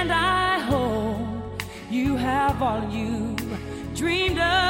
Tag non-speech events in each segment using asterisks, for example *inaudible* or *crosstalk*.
And I hope you have all you dreamed of.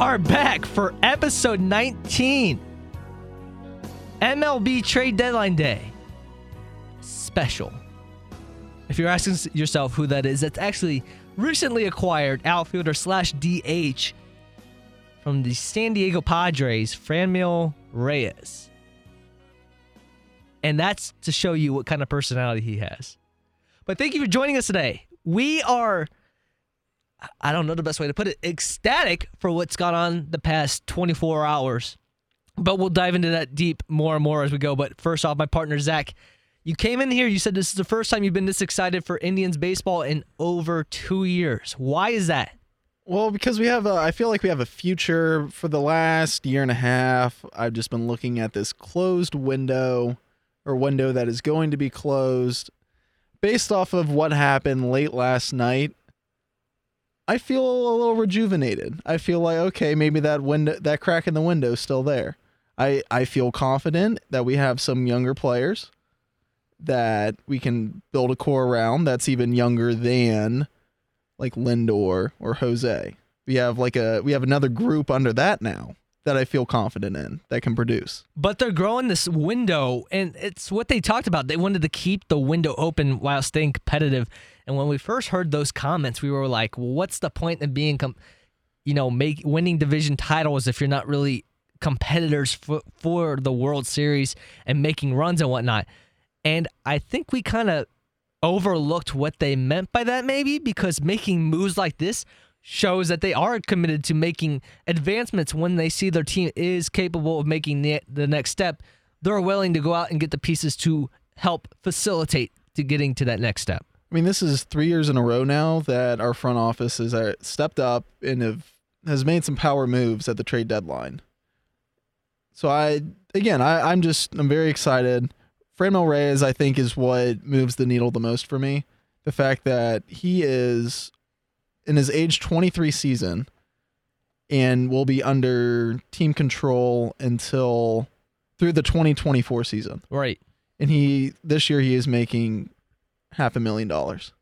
Are back for episode 19. MLB trade deadline day. Special. If you're asking yourself who that is, that's actually recently acquired outfielder slash DH from the San Diego Padres, Franmil Reyes. And that's to show you what kind of personality he has. But thank you for joining us today. We are I don't know the best way to put it, ecstatic for what's gone on the past 24 hours. But we'll dive into that deep more and more as we go. But first off, my partner, Zach, you came in here, you said this is the first time you've been this excited for Indians baseball in over two years. Why is that? Well, because we have, a, I feel like we have a future for the last year and a half. I've just been looking at this closed window or window that is going to be closed based off of what happened late last night. I feel a little rejuvenated. I feel like okay, maybe that window, that crack in the window is still there. I I feel confident that we have some younger players that we can build a core around that's even younger than like Lindor or Jose. We have like a we have another group under that now that I feel confident in that can produce. But they're growing this window, and it's what they talked about. They wanted to keep the window open while staying competitive. And when we first heard those comments, we were like, well, "What's the point in being, com- you know, make winning division titles if you're not really competitors for, for the World Series and making runs and whatnot?" And I think we kind of overlooked what they meant by that, maybe because making moves like this shows that they are committed to making advancements when they see their team is capable of making the, the next step. They're willing to go out and get the pieces to help facilitate to getting to that next step. I mean, this is three years in a row now that our front office has uh, stepped up and have has made some power moves at the trade deadline. So I again, I, I'm just I'm very excited. Franmil Reyes, I think, is what moves the needle the most for me. The fact that he is in his age 23 season and will be under team control until through the 2024 season. Right. And he this year he is making half a million dollars.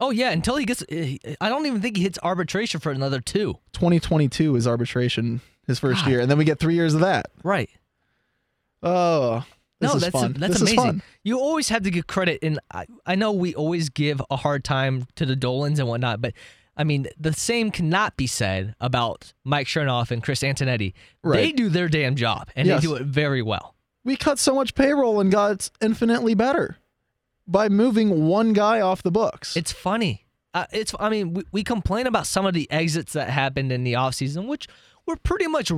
Oh yeah, until he gets eh, I don't even think he hits arbitration for another 2. 2022 is arbitration his first God. year, and then we get three years of that. Right. Oh, this no, is that's fun. that's this amazing. You always have to give credit, and I, I know we always give a hard time to the Dolans and whatnot, but I mean the same cannot be said about Mike Chernoff and Chris Antonetti. They do their damn job, and Yes. they do it very well. We cut so much payroll and got infinitely better by moving one guy off the books. It's funny. Uh, it's I mean we, we complain about some of the exits that happened in the offseason, which were pretty much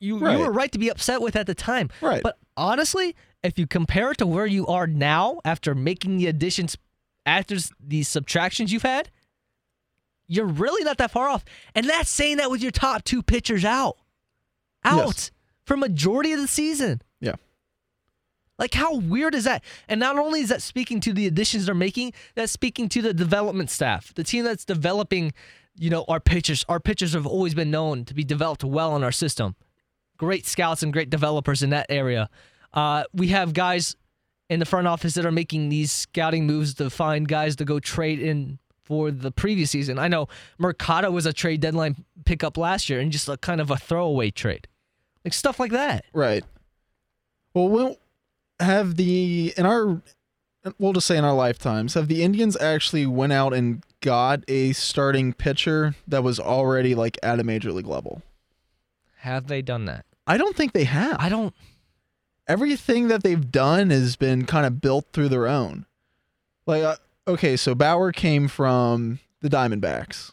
you Right. you were right to be upset with at the time. Right. But honestly, if you compare it to where you are now after making the additions after the subtractions you've had, you're really not that far off. And that's saying that with your top two pitchers out. Out Yes. for majority of the season. yeah. Like, how weird is that? And not only is that speaking to the additions they're making, that's speaking to the development staff, the team that's developing, you know, our pitchers. Our pitchers have always been known to be developed well in our system. Great scouts and great developers in that area. Uh, we have guys in the front office that are making these scouting moves to find guys to go trade in for the previous season. I know Mercado was a trade deadline pickup last year and just a kind of a throwaway trade. Like stuff like that. Right. Well, we'll have the in our we'll just say in our lifetimes have the Indians actually went out and got a starting pitcher that was already like at a major league level. Have they done that? I don't think they have. I don't. everything that they've done has been kind of built through their own. Like, uh, okay, so Bauer came from the Diamondbacks,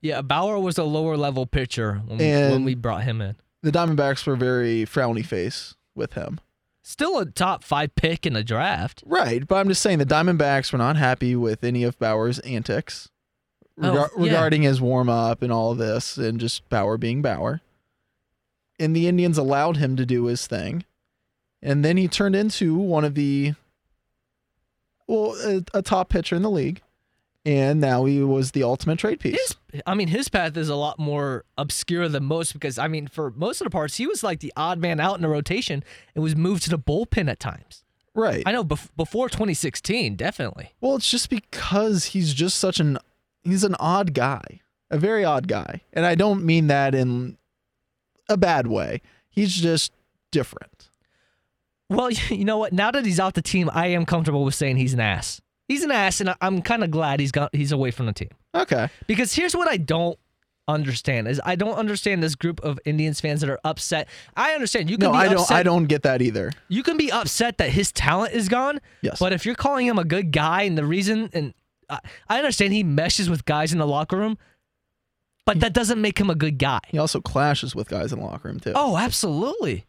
Yeah, Bauer was a lower level pitcher when, we, when we brought him in. the Diamondbacks were very frowny face with him. Still a top five pick in the draft. Right, but I'm just saying the Diamondbacks were not happy with any of Bauer's antics Oh, regar- yeah. regarding his warm up and all of this, and just Bauer being Bauer. And the Indians allowed him to do his thing, and then he turned into one of the well, a, a top pitcher in the league, and now he was the ultimate trade piece. His, I mean, his path is a lot more obscure than most because, I mean, for most of the parts, he was like the odd man out in the rotation and was moved to the bullpen at times. right. I know bef- before 2016, definitely. Well, it's just because he's just such an he's an odd guy, a very odd guy, and I don't mean that in a bad way. He's just different. Well, *laughs* you know what? Now that he's off the team, I am comfortable with saying he's an ass. He's an ass, and I'm kind of glad he's got he's away from the team. Okay. Because here's what I don't understand is I don't understand this group of Indians fans that are upset. I understand you can No, be I don't. upset. I don't get that either. You can be upset that his talent is gone. Yes. But if you're calling him a good guy and the reason and I, I understand he meshes with guys in the locker room, but that doesn't make him a good guy. He also clashes with guys in the locker room too. Oh, absolutely.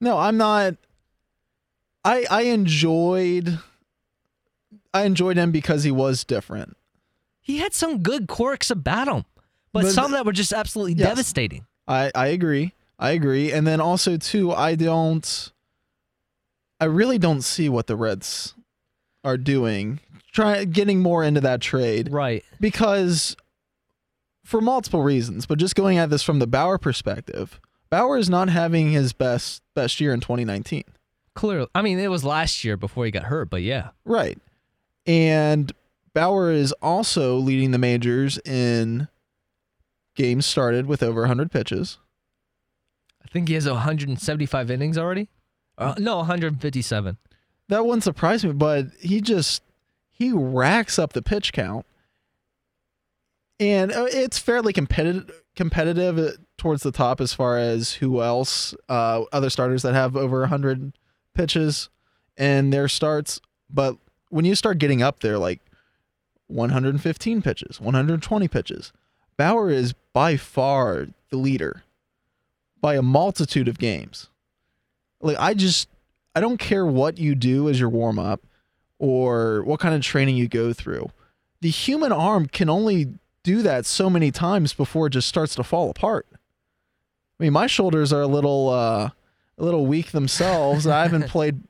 No, I'm not. I I enjoyed. I enjoyed him because he was different. He had some good quirks about him, but, But- some that were just absolutely Yes. devastating. I I agree. I agree. And then also too, I don't. I really don't see what the Reds are doing. Try getting more into that trade. Right. because for multiple reasons, but just going at this from the Bauer perspective, Bauer is not having his best best year in 2019. Clearly. I mean, it was last year before he got hurt, but yeah. Right. And Bauer is also leading the majors in games started with over 100 pitches. I think he has 175 innings already. Uh, no, 157. That wouldn't surprise me, but he just he racks up the pitch count. And uh, it's fairly competitive competitive uh, towards the top as far as who else uh, other starters that have over 100 pitches in their starts, but when you start getting up there like 115 pitches, 120 pitches, Bauer is by far the leader by a multitude of games. Like I just I don't care what you do as your warm up or what kind of training you go through. The human arm can only do that so many times before it just starts to fall apart. I mean, my shoulders are a little uh a little weak themselves. I haven't *laughs* played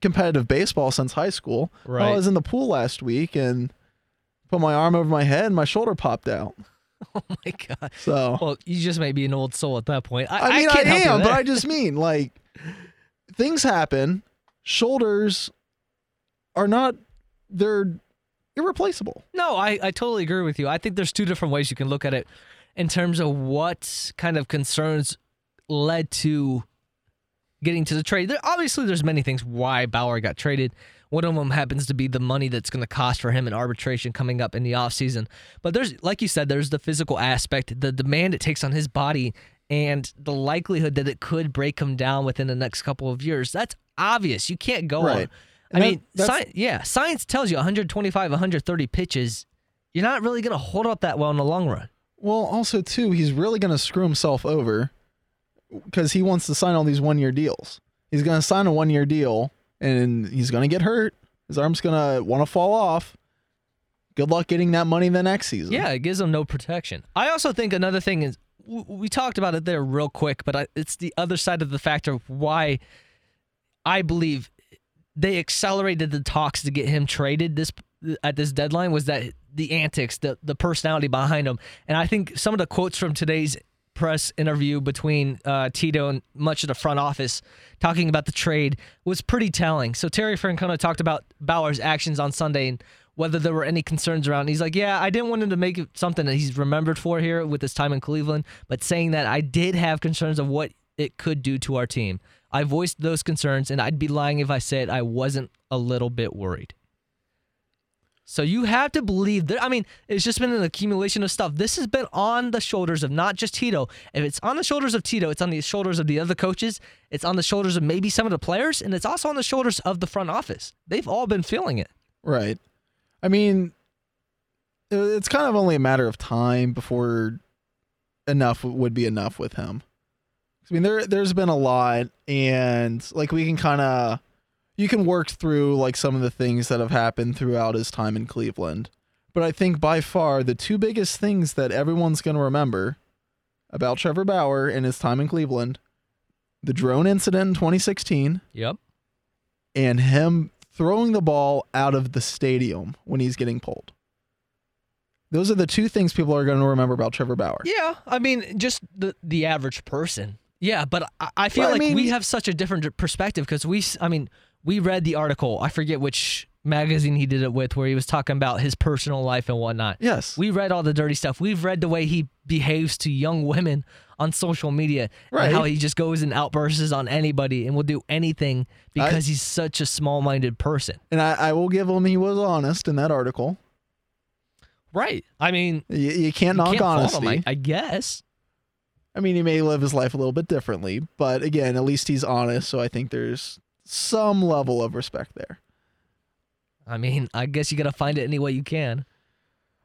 competitive baseball since high school. Right. I was in the pool last week and put my arm over my head and my shoulder popped out. *laughs* Oh my god. So Well, you just may be an old soul at that point. I, I mean, I, can't help am, but. I just mean *laughs* like things happen. Shoulders are not they're irreplaceable. No, I, I totally agree with you. I think there's two different ways you can look at it in terms of what kind of concerns led to getting to the trade. There, obviously, there's many things why Bauer got traded. One of them happens to be the money that's going to cost for him in arbitration coming up in the offseason. But there's, like you said, there's the physical aspect, the demand it takes on his body, and the likelihood that it could break him down within the next couple of years. That's obvious. You can't go Right. on. I that- mean, yeah, science tells you 125, 130 pitches. You're not really going to hold up that well in the long run. Well, also too, he's really going to screw himself over because he wants to sign all these one-year deals. He's going to sign a one-year deal, and he's going to get hurt. His arm's going to want to fall off. Good luck getting that money the next season. Yeah, it gives him no protection. I also think another thing is we talked about it there real quick, but it's the other side of the factor of why I believe they accelerated the talks to get him traded this at this deadline was that the antics, the the personality behind him, and I think some of the quotes from today's press interview between uh, Tito and much of the front office talking about the trade was pretty telling. So Terry Francona talked about Bauer's actions on Sunday and whether there were any concerns around. He's like, yeah, I didn't want him to make it something that he's remembered for here with his time in Cleveland, but saying that I did have concerns of what it could do to our team. I voiced those concerns, and I'd be lying if I said I wasn't a little bit worried. So you have to believe that. I mean, it's just been an accumulation of stuff. This has been on the shoulders of not just Tito. If it's on the shoulders of Tito, it's on the shoulders of the other coaches. It's on the shoulders of maybe some of the players, and it's also on the shoulders of the front office. They've all been feeling it. Right. I mean, it's kind of only a matter of time before enough would be enough with him. I mean, there there's been a lot, and like we can kind of you can work through like some of the things that have happened throughout his time in Cleveland. But I think by far the two biggest things that everyone's going to remember about Trevor Bauer and his time in Cleveland, the drone incident in 2016 Yep. and him throwing the ball out of the stadium when he's getting pulled. Those are the two things people are going to remember about Trevor Bauer. Yeah, I mean, just the the average person. Yeah, but I, I feel Well, I like mean- we have such a different perspective because we, I mean, we read the article. I forget which magazine he did it with, where he was talking about his personal life and whatnot. Yes. We read all the dirty stuff. We've read the way he behaves to young women on social media, Right. and how he just goes and outbursts on anybody and will do anything because he's such a small-minded person. and I, I will give him he was honest in that article. Right. I mean, You, you can't you knock can't honesty. him, I, I guess. I mean, he may live his life a little bit differently, but again, at least he's honest. So I think there's some level of respect there. I mean, I guess you got to find it any way you can.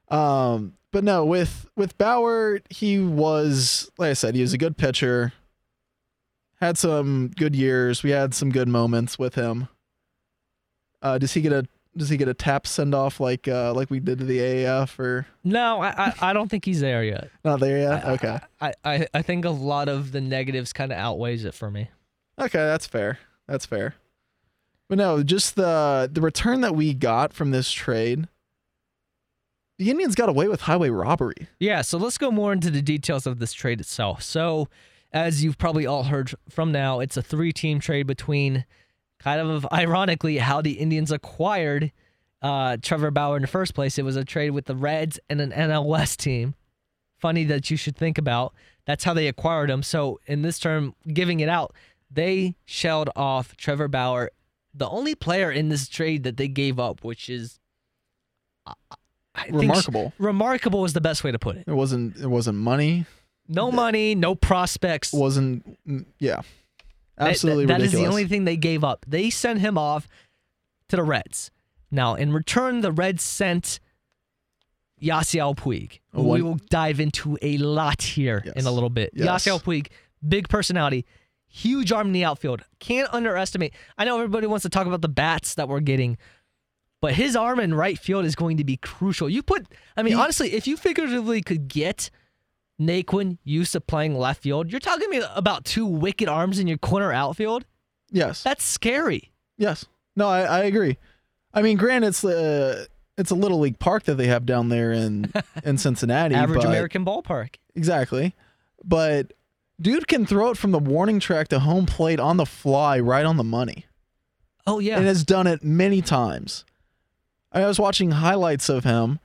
Um, but no, with with Bauer, he was like I said, he was a good pitcher. Had some good years. We had some good moments with him. Uh, does he get a does he get a tap send off like uh like we did to the AAF or No, I, I, I don't think he's there yet. not there yet? Okay, I, I, I think a lot of the negatives kind of outweighs it for me. okay, that's fair. That's fair. But no, just the the return that we got from this trade. The Indians got away with highway robbery. Yeah, so let's go more into the details of this trade itself. So, as you've probably all heard from now, it's a three team trade between kind of ironically how the Indians acquired uh, Trevor Bauer in the first place. It was a trade with the Reds and an NL West team. Funny that you should think about. That's how they acquired him. So, in this term, giving it out, they shelled off Trevor Bauer, the only player in this trade that they gave up, which is. I- I think sh- Remarkable. remarkable is the best way to put it. It wasn't it wasn't money. No money, no prospects. wasn't mm, yeah That- absolutely that- that is ridiculous the only thing they gave up. They sent him off to the Reds. Now, in return, the Reds sent Yasiel Puig. One- we will dive into a lot here in a little bit. Yes. Yasiel Puig, big personality, huge arm in the outfield. Can't underestimate. I know everybody wants to talk about the bats that we're getting, but his arm in right field is going to be crucial. You put, I mean, He- honestly, if you figuratively could get Naquin used to playing left field, you're talking me about two wicked arms in your corner outfield. yes That's scary. yes no I, I agree i mean granted it's uh, it's a little league park that they have down there in *laughs* in cincinnati Average American ballpark. exactly but dude can throw it from the warning track to home plate on the fly right on the money Oh yeah. and has done it many times i was watching highlights of him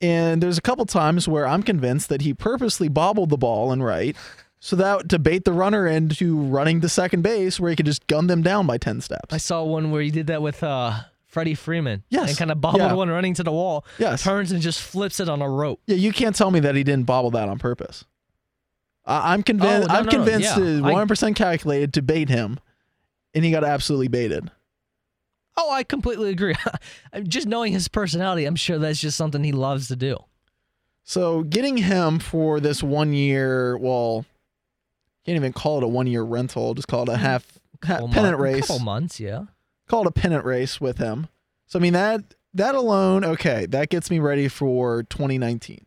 and there's a couple times where i'm convinced that he purposely bobbled the ball and right so that to bait the runner into running to second base where he could just gun them down by 10 steps I saw one where he did that with uh, Freddie Freeman. Yes. And kind of bobbled Yeah. one running to the wall. Yes. Turns and just flips it on a rope. yeah you can't tell me that he didn't bobble that on purpose i'm convinced Oh, no, i'm no, no, convinced yeah. it I- 100% calculated to bait him and he got absolutely baited Oh, I completely agree. *laughs* just knowing his personality, I'm sure that's just something he loves to do. So getting him for this one year, well, can't even call it a one year rental. Just call it a hmm. half, ha- pennant mon- race. Couple months, yeah. Call it a pennant race with him. So I mean that that alone, okay, that gets me ready for 2019.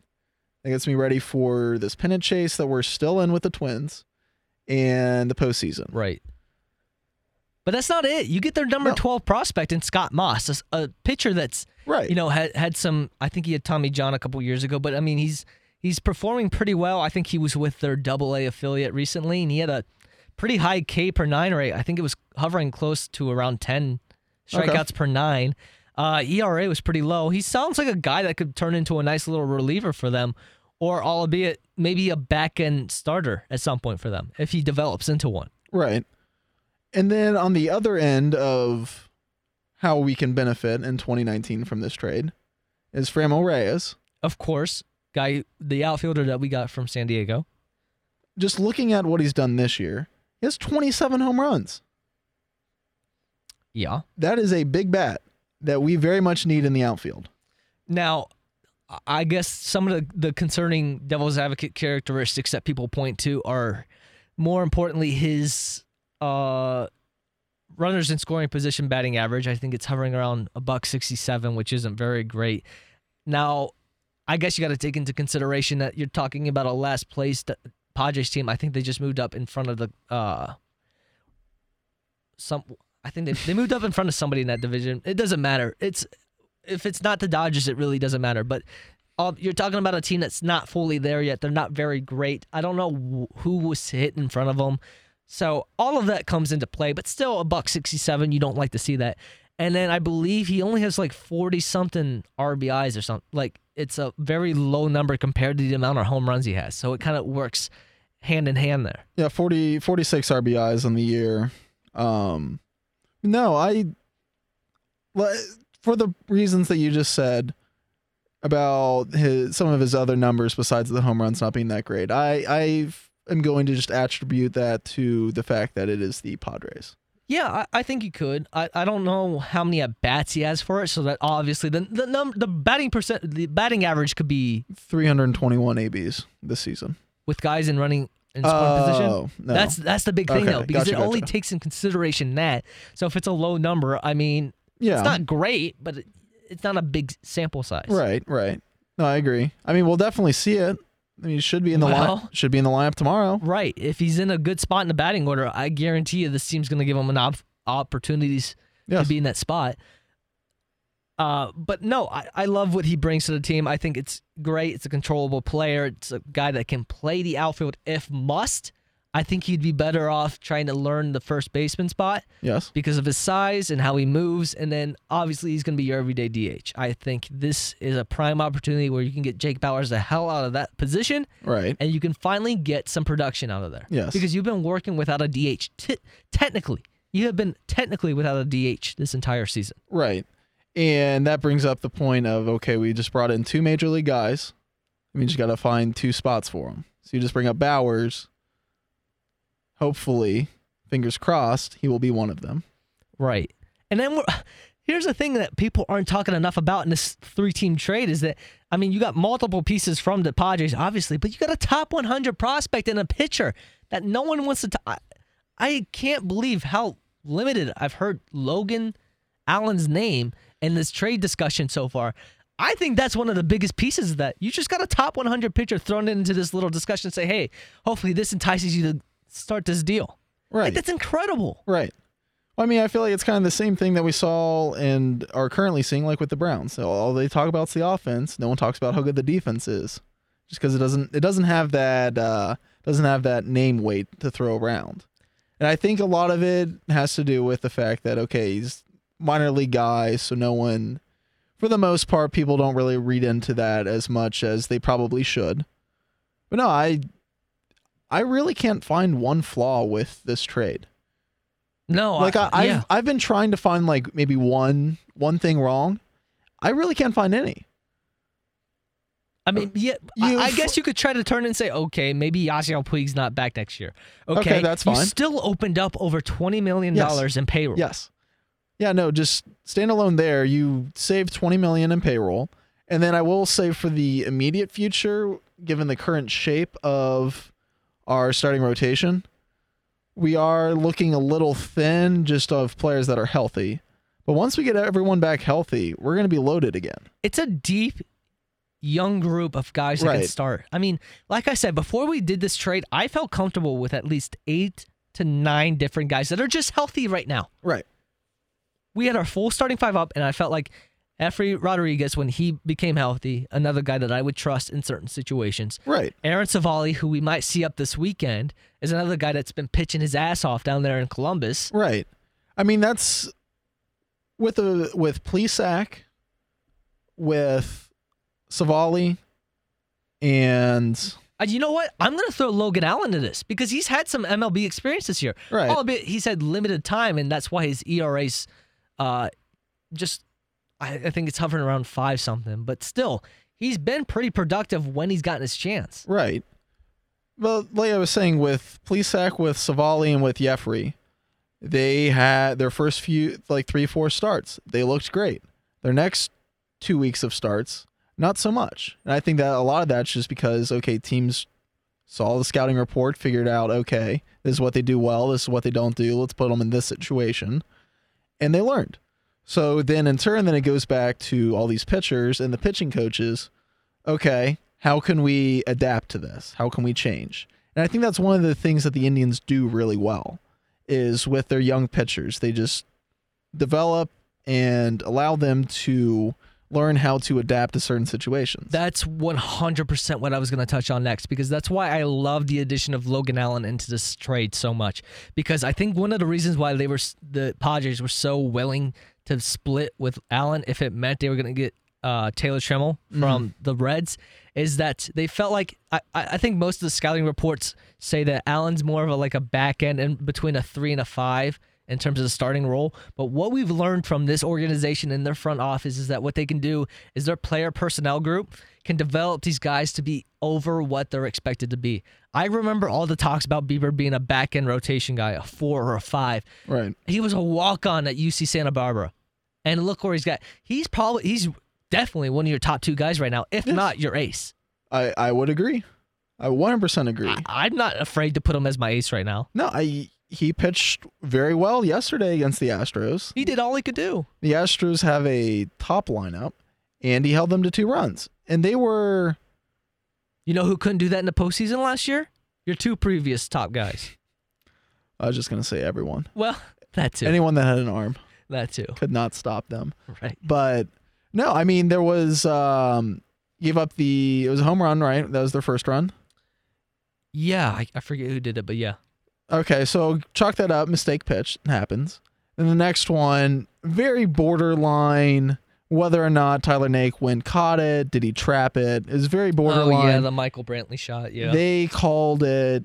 That gets me ready for this pennant chase that we're still in with the Twins and the postseason. Right. But that's not it. You get their number No. 12 prospect in Scott Moss, a pitcher that's Right. you know had had some I think he had Tommy John a couple years ago, but I mean he's he's performing pretty well. I think he was with their double A affiliate recently and he had a pretty high K per 9 rate. I think it was hovering close to around 10 Okay. strikeouts per 9. Uh, ERA was pretty low. He sounds like a guy that could turn into a nice little reliever for them or albeit maybe a back end starter at some point for them if he develops into one. Right. And then on the other end of how we can benefit in 2019 from this trade is Franmil Reyes. Of course, guy the outfielder that we got from San Diego. Just looking at what he's done this year, he has 27 home runs. Yeah. That is a big bat that we very much need in the outfield. Now, I guess some of the, the concerning devil's advocate characteristics that people point to are more importantly, his uh, runners in scoring position batting average. I think it's hovering around a buck sixty-seven, which isn't very great. Now, I guess you got to take into consideration that you're talking about a last place Padres team. I think they just moved up in front of the uh, some. I think they they moved up in front of somebody in that division. It doesn't matter. It's if it's not the Dodgers, it really doesn't matter. But all, you're talking about a team that's not fully there yet. They're not very great. I don't know who was hit in front of them. So all of that comes into play, but still a buck 67, you don't like to see that. And then I believe he only has like 40 something RBIs or something. Like it's a very low number compared to the amount of home runs he has. So it kind of works hand in hand there. Yeah, 40, 46 RBIs on the year. Um, no, I for the reasons that you just said about his some of his other numbers besides the home runs not being that great. I I am going to just attribute that to the fact that it is the Padres. Yeah, I, I think you could. I, I don't know how many at bats he has for it, so that obviously the the num the batting percent the batting average could be 321 ABs this season. with guys in running in scoring position. Oh, no. That's that's the big thing Okay, though, because gotcha, it only gotcha. takes in consideration that. So if it's a low number, I mean, yeah. it's not great, but it, it's not a big sample size. Right, right. No, I agree. I mean, we'll definitely see it. I mean, he should be in the Well- line. Should be in the lineup tomorrow. Right. If he's in a good spot in the batting order, I guarantee you this team's going to give him an op- opportunities Yes. to be in that spot. Uh, but no, I, I love what he brings to the team. I think it's great. It's a controllable player. It's a guy that can play the outfield if must. I think he'd be better off trying to learn the first baseman spot Yes. because of his size and how he moves. And then obviously he's going to be your everyday DH. I think this is a prime opportunity where you can get Jake Bauers the hell out of that position Right. and you can finally get some production out of there. Yes. Because you've been working without a DH. T- technically, you have been technically without a DH this entire season. Right. And that brings up the point of okay, we just brought in two major league guys. We just got to find two spots for them. So you just bring up Bauers. Hopefully, fingers crossed, he will be one of them. Right. And then *sighs* here's the thing that people aren't talking enough about in this three team trade is that, I mean, you got multiple pieces from the Padres, obviously, but you got a top 100 prospect and a pitcher that no one wants to. T- I, I can't believe how limited I've heard Logan Allen's name in this trade discussion so far. I think that's one of the biggest pieces of that. You just got a top 100 pitcher thrown into this little discussion and say, hey, hopefully this entices you to start this deal. Right. Like, that's incredible. Right. Well, I mean, I feel like it's kind of the same thing that we saw and are currently seeing, like with the Browns. So all they talk about is the offense. No one talks about how good the defense is, just because it doesn't it doesn't have that uh, doesn't have that name weight to throw around. And I think a lot of it has to do with the fact that okay, he's minor league guy, so no one, for the most part, people don't really read into that as much as they probably should. But no, I I really can't find one flaw with this trade No, like I, I've yeah. I've been trying to find like maybe one one thing wrong. I really can't find any. I mean, yeah, I, I guess you could try to turn and say, okay, maybe Yasiel Puig's not back next year. Okay, Okay, that's You still opened up over twenty million dollars in payroll. Yes. Yeah, no, just standalone there, you save 20 million in payroll. And then I will say for the immediate future, given the current shape of our starting rotation, we are looking a little thin just of players that are healthy. But once we get everyone back healthy, we're going to be loaded again. It's a deep, young group of guys that can start. I mean, like I said before we did this trade, I felt comfortable with at least eight to nine different guys that are just healthy right now. Right. We had our full starting five up, and I felt like Jefry Rodriguez, when he became healthy, another guy that I would trust in certain situations. Right. Aaron Civale, who we might see up this weekend, is another guy that's been pitching his ass off down there in Columbus. Right. I mean, that's with a with Plesac, with Civale, and you know what? I'm going to throw Logan Allen into this because he's had some MLB experience this year. Right. Albeit he's had limited time, and that's why his ERA's uh, just, I, I think it's hovering around five something. But still, he's been pretty productive when he's gotten his chance. right. Well, like I was saying, with Plesac, with Civale, and with Jefry, they had their first few like three four starts. They looked great. Their next two weeks of starts, not so much. And I think that a lot of that's just because okay, teams saw the scouting report, figured out, okay, this is what they do well, this is what they don't do. Let's put them in this situation, and they learned. So then, in turn, then it goes back to all these pitchers and the pitching coaches. Okay, how can we adapt to this? How can we change? And I think that's one of the things that the Indians do really well is with their young pitchers. They just develop and allow them to learn how to adapt to certain situations. That's 100% what I was going to touch on next because that's why I love the addition of Logan Allen into this trade so much. Because I think one of the reasons why they were the Padres were so willing to split with Allen if it meant they were going to get uh, Taylor Trammell from the Reds is that they felt like I, I think most of the scouting reports say that Allen's more of a like a back end and between a three and a five in terms of the starting role. But what we've learned from this organization in their front office is that what they can do is their player personnel group can develop these guys to be over what they're expected to be. I remember all the talks about Bieber being a back end rotation guy, a four or a five. right. He was a walk on at UC Santa Barbara. And look where he's got. He's probably he's definitely one of your top two guys right now, if Yes. not your ace. I, I would agree. I 100% agree. I, I'm not afraid to put him as my ace right now. no, I he pitched very well yesterday against the Astros. He did all he could do. The Astros have a top lineup and he held them to two runs. And they were You know who couldn't do that in the postseason last year? Your two previous top guys. *laughs* I was just going to say everyone. Well, *laughs* that too. Anyone that had an arm that too. could not stop them. Right. But no, I mean there was um gave up the it was a home run, right? That was their first run. Yeah, I, I forget who did it, but yeah. Okay, so chalk that up. Mistake pitch happens. And the next one, very borderline. Whether or not Tyler Naquin caught it, did he trap it? Is very borderline. Oh yeah, the Michael Brantley shot. Yeah. They called it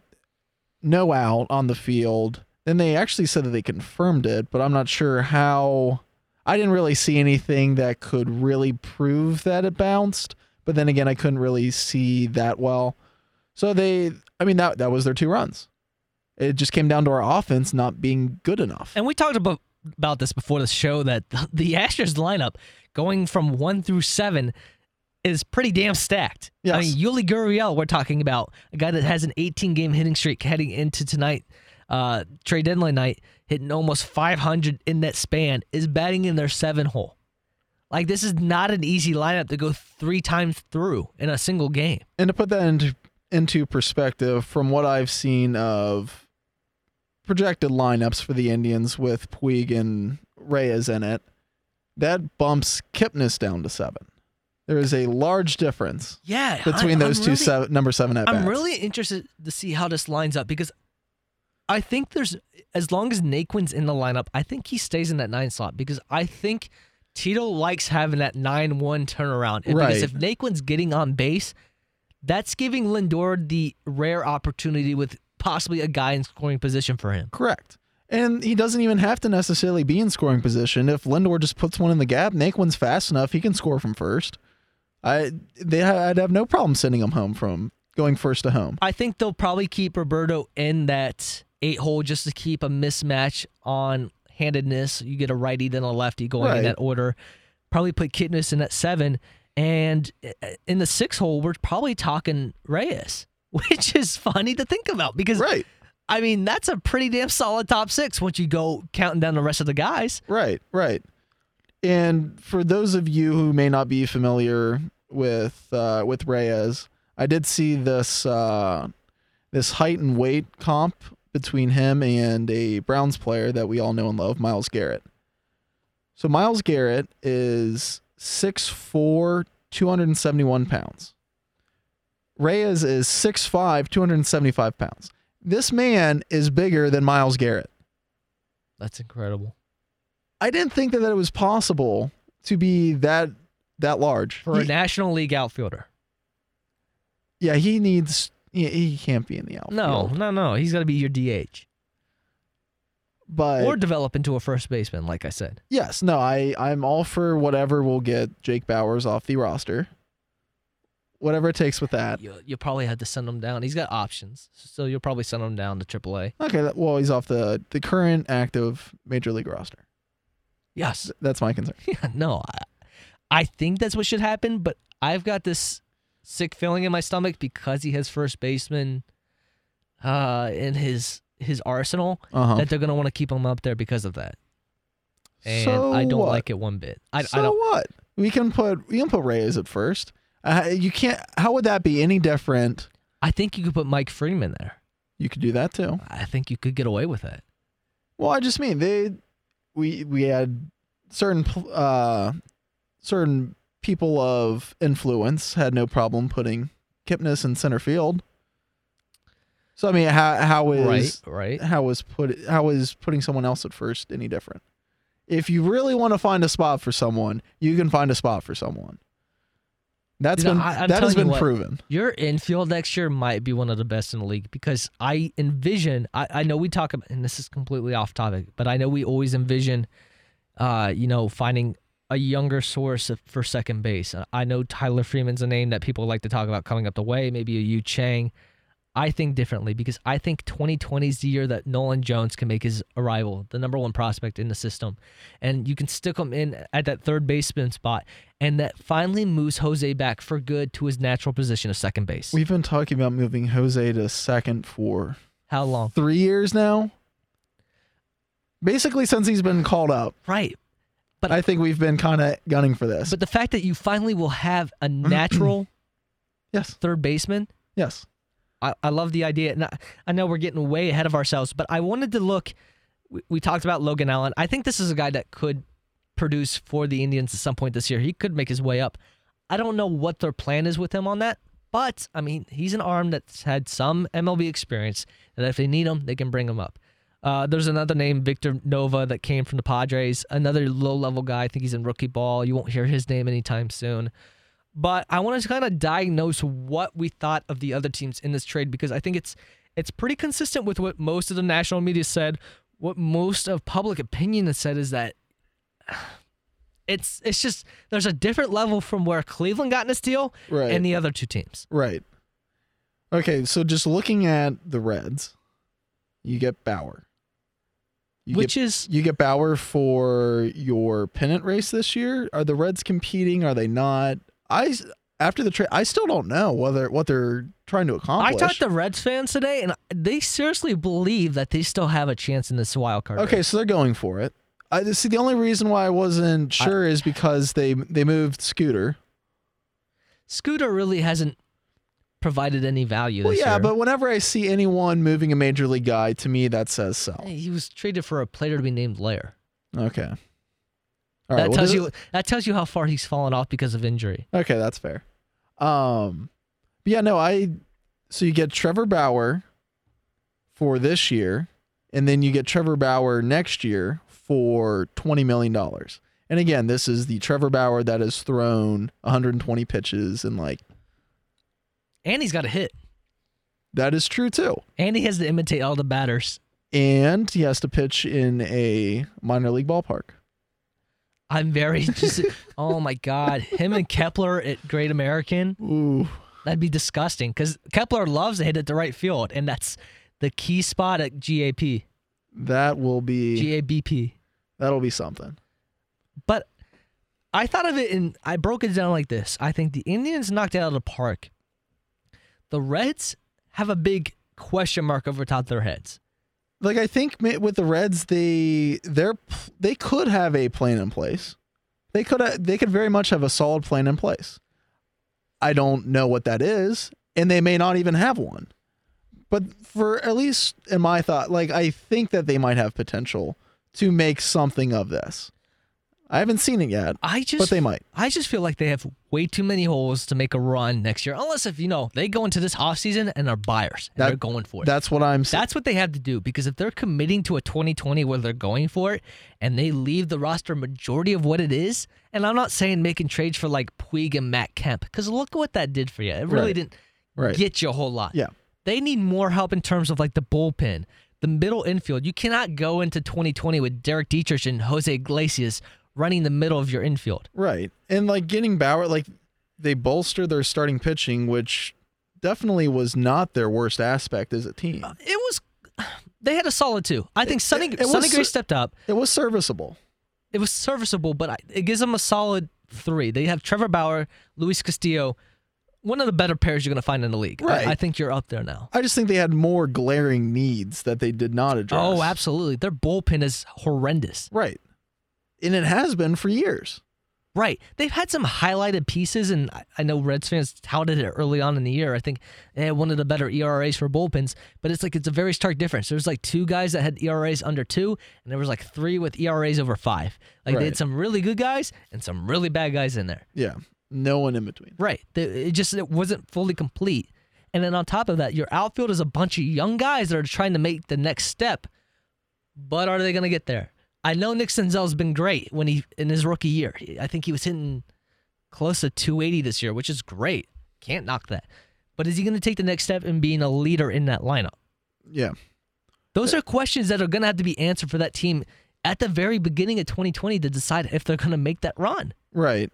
no out on the field. Then they actually said that they confirmed it, but I'm not sure how. I didn't really see anything that could really prove that it bounced. But then again, I couldn't really see that well. So they, I mean, that that was their two runs. It just came down to our offense not being good enough. and we talked about about this before the show that *laughs* the, Astros lineup going from one through seven is pretty damn stacked. I mean, Yuli Gurriel, we're talking about a guy that has an 18 game hitting streak heading into tonight, uh, trade deadline night, hitting almost 500 in that span, is batting in their seven hole. Like this is not an easy lineup to go three times through in a single game. And to put that into into perspective, from what I've seen of projected lineups for the Indians with Puig and Reyes in it, that bumps Kipnis down to seven. There is a large difference Yeah, between I- those I'm two really- seven, number seven at I'm really interested to see how this lines up because I think there's as long as Naquin's in the lineup, I think he stays in that nine slot because I think Tito likes having that nine one turnaround. And Right. Because if Naquin's getting on base, that's giving Lindor the rare opportunity with possibly a guy in scoring position for him. correct. And he doesn't even have to necessarily be in scoring position. If Lindor just puts one in the gap, Naquin's fast enough; he can score from first. I they I'd have no problem sending him home from going first to home. I think they'll probably keep Roberto in that eight hole just to keep a mismatch on handedness. You get a righty, then a lefty going Right. in that order. Probably put Kipnis in at seven. And uh, in the six hole, we're probably talking Reyes, *laughs* which is funny to think about because, Right. I mean, that's a pretty damn solid top six once you go counting down the rest of the guys. Right, right. And for those of you who may not be familiar with uh, with Reyes, I did see this uh, this height and weight comp between him and a Browns player that we all know and love, Myles Garrett. So Myles Garrett is 6'4", 271 pounds. Reyes is 6'5", 275 pounds. This man is bigger than Myles Garrett. That's incredible. I didn't think that, that it was possible to be that that large. For a He- National League outfielder. yeah, he needs. He, he can't be in the outfield. No, no, no. He's got to be your DH but or develop into a first baseman, like I said. yes, no. I I'm all for whatever will get Jake Bauers off the roster. Whatever it takes with that. you you'll probably have to send him down. He's got options, so you'll probably send him down to AAA. Okay, that, well, he's off the the current active major league roster. Yes, That's my concern. *laughs* yeah, no, I, I think that's what should happen. But I've got this sick feeling in my stomach because he has first baseman uh, in his his arsenal Uh-huh. that they're gonna want to keep him up there because of that. And So I don't what? like it one bit. I, so I don't. what? We can put we can put Reyes at first. Uh, you can't. How would that be any different? I think you could put Mike Freeman there. You could do that too. I think you could get away with it. Well, I just mean they we we had certain uh certain people of influence had no problem putting Kipnis in center field. So I mean, how how is right, right. how is put how is putting someone else at first any different? If you really want to find a spot for someone, you can find a spot for someone. That's You know, been I- that has been what, proven. Your infield next year might be one of the best in the league because I envision. I, I know we talk about, and this is completely off topic, but I know we always envision, uh, you know, finding a younger source for second base. I know Tyler Freeman's a name that people like to talk about coming up the way. Maybe a Yu Chang. I think differently because I think 2020 is the year that Nolan Jones can make his arrival, the number one prospect in the system, and you can stick him in at that third baseman spot, and that finally moves Jose back for good to his natural position of second base. We've been talking about moving Jose to second for How long? three years now. Basically, since he's been called up, Right. But I think we've been kind of gunning for this. but the fact that you finally will have a *clears throat* natural yes, third baseman, yes. I, I love the idea. And I, I know we're getting way ahead of ourselves, but I wanted to look. We, we talked about Logan Allen. I think this is a guy that could produce for the Indians at some point this year. He could make his way up. I don't know what their plan is with him on that, but I mean, he's an arm that's had some MLB experience, and if they need him, they can bring him up. Uh, there's another name, Victor Nova, that came from the Padres. Another low-level guy. I think he's in rookie ball. You won't hear his name anytime soon. But I want to kind of diagnose what we thought of the other teams in this trade because I think it's it's pretty consistent with what most of the national media said. What most of public opinion has said is that *sighs* it's it's just there's a different level from where Cleveland got in this deal Right. and the other two teams. Right. Okay, so just looking at the Reds, you get Bauer. You which get, is you get Bauer for your pennant race this year. Are the Reds competing? Are they not? I after the trade, I still don't know whether what they're trying to accomplish. I talked to Reds fans today, and they seriously believe that they still have a chance in this wild card. Okay, race. so they're going for it. I see. The only reason why I wasn't sure is because they they moved Scooter. Scooter really hasn't provided any value. Well, yeah, year. but whenever I see anyone moving a major league guy, to me that says so. He was traded for a player to be named Lair. Okay. All that right, tells you that tells you how far he's fallen off because of injury. Okay, that's fair. Um, but yeah, no, I. So you get Trevor Bauer for this year, and then you get Trevor Bauer next year for twenty million dollars. And again, this is the Trevor Bauer that has thrown 120 pitches, and like And he's got a hit. that is true too. And he has to imitate all the batters. And he has to pitch in a minor league ballpark. I'm very just oh my god. Him and Kepler at Great American, Ooh, that'd be disgusting. Because Kepler loves to hit it to right field, and that's the key spot at GAP. that will be GABP. that'll be something. But I thought of it and I broke it down like this. I think the Indians knocked it out of the park. The Reds have a big question mark over top of their heads. Like I think with the Reds, they they're they could have a plan in place. They could ha- they could very much have a solid plan in place. I don't know what that is, and they may not even have one. But for at least in my thought, like I think that they might have potential to make something of this. I haven't seen it yet, I just but they might. I just feel like they have way too many holes to make a run next year. Unless if you know they go into this offseason and are buyers and That- they're going for it. That's what I'm saying. That's what they have to do because if they're committing to a 2020 where they're going for it and they leave the roster majority of what it is, and I'm not saying making trades for like Puig and Matt Kemp because look what that did for you. It really Right. didn't Right. get you a whole lot. Yeah. They need more help in terms of like the bullpen, the middle infield. You cannot go into 2020 with Derek Dietrich and Jose Iglesias running the middle of your infield. Right. And like getting Bauer, like they bolster their starting pitching, which definitely was not their worst aspect as a team. Uh, it was. *sighs* They had a solid two. I think Sonny, it- it was Sonny Gray stepped up. It was serviceable. it was serviceable, but I, it gives them a solid three. They have Trevor Bauer, Luis Castillo, one of the better pairs you're going to find in the league. I- Right. I, think you're up there now. I just think they had more glaring needs that they did not address. Oh, absolutely. Their bullpen is horrendous. Right. And it has been for years. Right. They've had some highlighted pieces, and I- know Reds fans touted it early on in the year. I think they had one of the better ERAs for bullpens, but it's like it's a very stark difference. There's like two guys that had ERAs under two, and there was like three with ERAs over five. Like they had some really good guys and some really bad guys in there. Yeah. No one in between. Right. It just it wasn't fully complete. And then on top of that, your outfield is a bunch of young guys that are trying to make the next step. But are they going to get there? I know Nick Senzel's been great when he in his rookie year. I think he was hitting close to 280 this year, which is great. Can't knock that. But is he going to take the next step in being a leader in that lineup? Yeah. Those are questions that are going to have to be answered for that team at the very beginning of 2020 to decide if they're going to make that run. Right.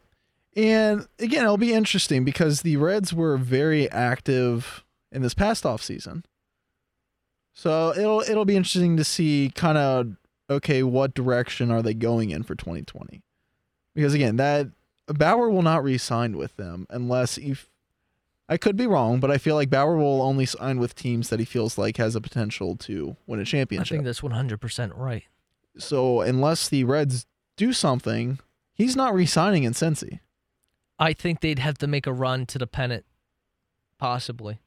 And again, it'll be interesting because the Reds were very active in this past offseason. So it'll it'll be interesting to see kind of okay, what direction are they going in for 2020? Because again, that Bauer will not re-sign with them unless if I could be wrong, but I feel like Bauer will only sign with teams that he feels like has a potential to win a championship. I think that's 100% right. so unless the Reds do something, he's not re-signing in Cincy. I think they'd have to make a run to the pennant, possibly,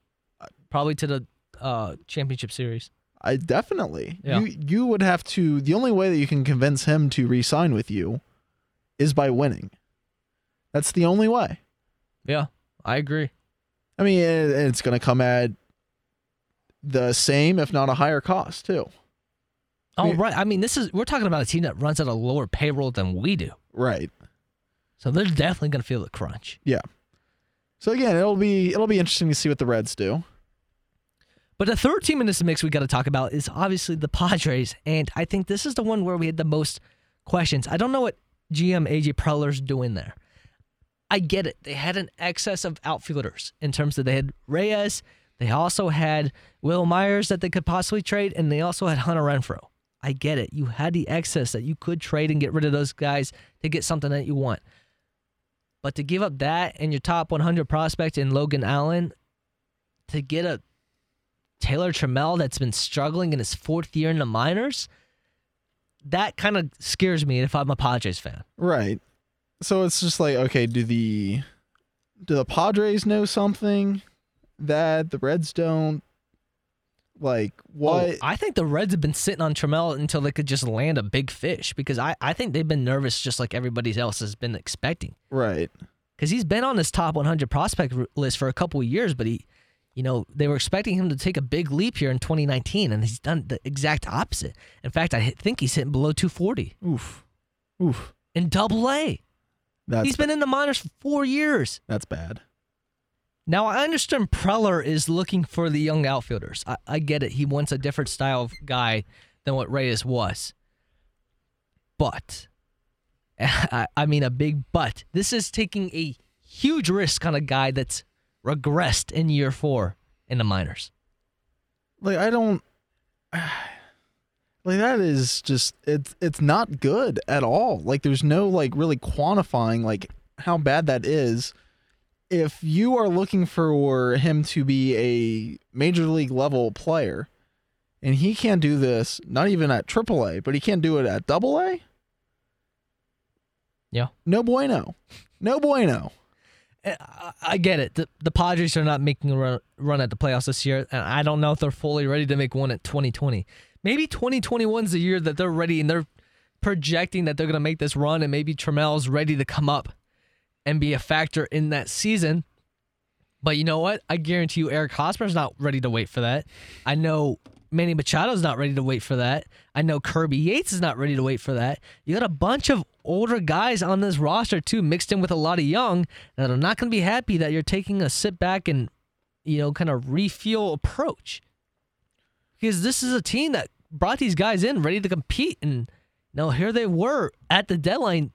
probably to the uh, championship series. I definitely. Yeah. You you would have to the only way that you can convince him to re-sign with you is by winning. That's the only way. Yeah, I agree. I mean, it, it's going to come at the same if not a higher cost, too. Oh, Yeah. right. I mean, this is we're talking about a team that runs at a lower payroll than we do, Right. so they're definitely going to feel the crunch. Yeah. So again, it'll be it'll be interesting to see what the Reds do. But the third team in this mix we got to talk about is obviously the Padres, and I think this is the one where we had the most questions. I don't know what GM AJ Preller's doing there. I get it; they had an excess of outfielders in terms of they had Reyes, they also had Wil Myers that they could possibly trade, and they also had Hunter Renfroe. I get it; you had the excess that you could trade and get rid of those guys to get something that you want. But to give up that and your top 100 prospect in Logan Allen to get a Taylor Trammell that's been struggling in his fourth year in the minors, that kind of scares me if I'm a Padres fan. Right. So it's just like, okay, do the do the Padres know something that the Reds don't? Like oh, what? Oh, I think the Reds have been sitting on Trammell until they could just land a big fish because I, I think they've been nervous just like everybody else has been expecting. right. Because he's been on this top 100 prospect list for a couple of years, but he, you know, they were expecting him to take a big leap here in 2019, and he's done the exact opposite. In fact, I think he's hitting below 240 Oof. Oof. in Double A. That's He's been in the minors for four years. that's bad. Now I understand Preller is looking for the young outfielders. I, I get it. He wants a different style of guy than what Reyes was. But *laughs* I, I mean a big but. This is taking a huge risk on a guy that's regressed in year four in the minors. Like I don't *sighs* like that is just it's it's not good at all. Like there's no like really quantifying like how bad that is. If you are looking for him to be a major league level player and he can't do this not even at AAA, but he can't do it at double A, Yeah. no bueno. No bueno. I, I get it. The, the Padres are not making a run, run at the playoffs this year, and I don't know if they're fully ready to make one at 2020. Maybe 2021 is the year that they're ready and they're projecting that they're going to make this run, and maybe Trammell's ready to come up and be a factor in that season. But you know what? I guarantee you, Eric Hosmer's not ready to wait for that. I know Manny Machado's not ready to wait for that. I know Kirby Yates is not ready to wait for that. You got a bunch of older guys on this roster too, mixed in with a lot of young that are not going to be happy that you're taking a sit back and you know kind of refuel approach. Because this is a team that brought these guys in ready to compete, and now here they were at the deadline,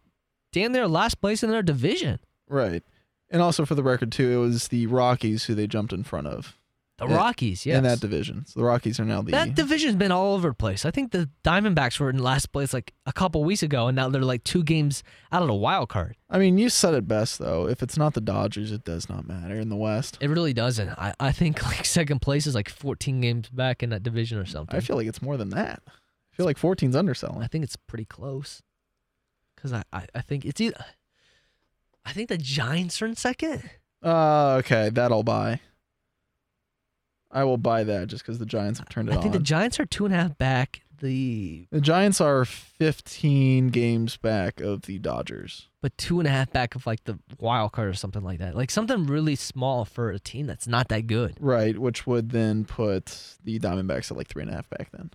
damn near last place in their division. Right. And also for the record too, it was the Rockies who they jumped in front of The Rockies, yes. in that division. So the Rockies are now the That division's been all over the place. I think the Diamondbacks were in last place like a couple weeks ago, and now they're like two games out of the wild card. I mean, you said it best though. If it's not the Dodgers, it does not matter in the West. It really doesn't. I, I think *laughs* like second place is like 14 games back in that division or something. I feel like it's more than that. I feel like 14's underselling. I think it's pretty close. Because I, I, I think it's either. I think the Giants are in second. Uh, okay, that'll buy. I will buy that just because the Giants have turned it I think the. Giants are two and a half back. The the Giants are 15 games back of the Dodgers. but two and a half back of like the wild card or something like that. Like something really small for a team that's not that good. Right, which would then put the Diamondbacks at like three and a half back then.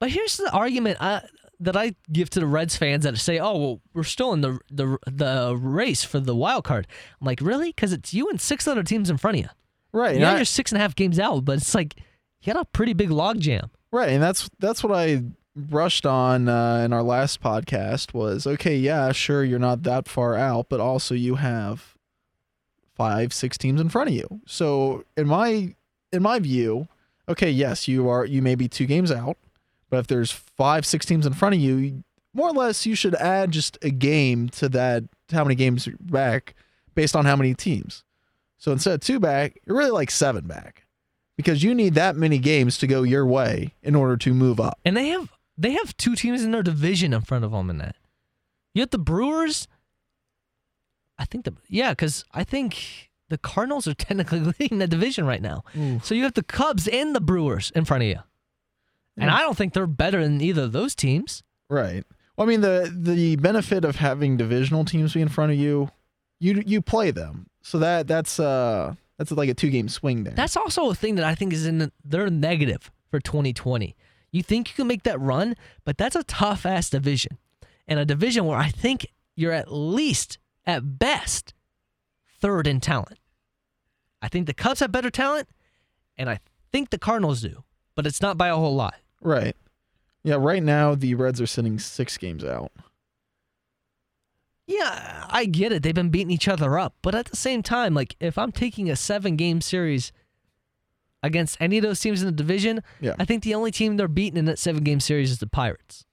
But here's the argument I, that I give to the Reds fans that say, "Oh, well, we're still in the the the race for the wild card." I'm like, really? Because it's you and six other teams in front of you. Right, Yeah, you're six and a half games out, but it's like you got a pretty big logjam. Right, and that's that's what I rushed on uh, in our last podcast was okay, yeah, sure, you're not that far out, but also you have five, six teams in front of you. So in my in my view, okay, yes, you are you may be two games out, but if there's five, six teams in front of you, you- more or less you should add just a game to that to how many games back based on how many teams. So instead of two back, you're really like seven back because you need that many games to go your way in order to move up. And they have they have two teams in their division in front of them in that. You have the Brewers. I think the yeah, because I think the Cardinals are *laughs* technically leading the division right now. So you have the Cubs and the Brewers in front of you, and Yeah. I don't think they're better than either of those teams. Right. Well, I mean the the benefit of having divisional teams be in front of you, you you play them. So that that's uh that's like a two game swing there. That's also a thing that I think is in the, they're negative for 2020. You think you can make that run, but that's a tough ass division, and a division where I think you're at least at best third in talent. I think the Cubs have better talent, and I think the Cardinals do, but it's not by a whole lot. right. Yeah, right now the Reds are sitting six games out. Yeah, I get it. They've been beating each other up, but at the same time, like if I'm taking a seven game series against any of those teams in the division, Yeah. I think the only team they're beating in that seven game series is the Pirates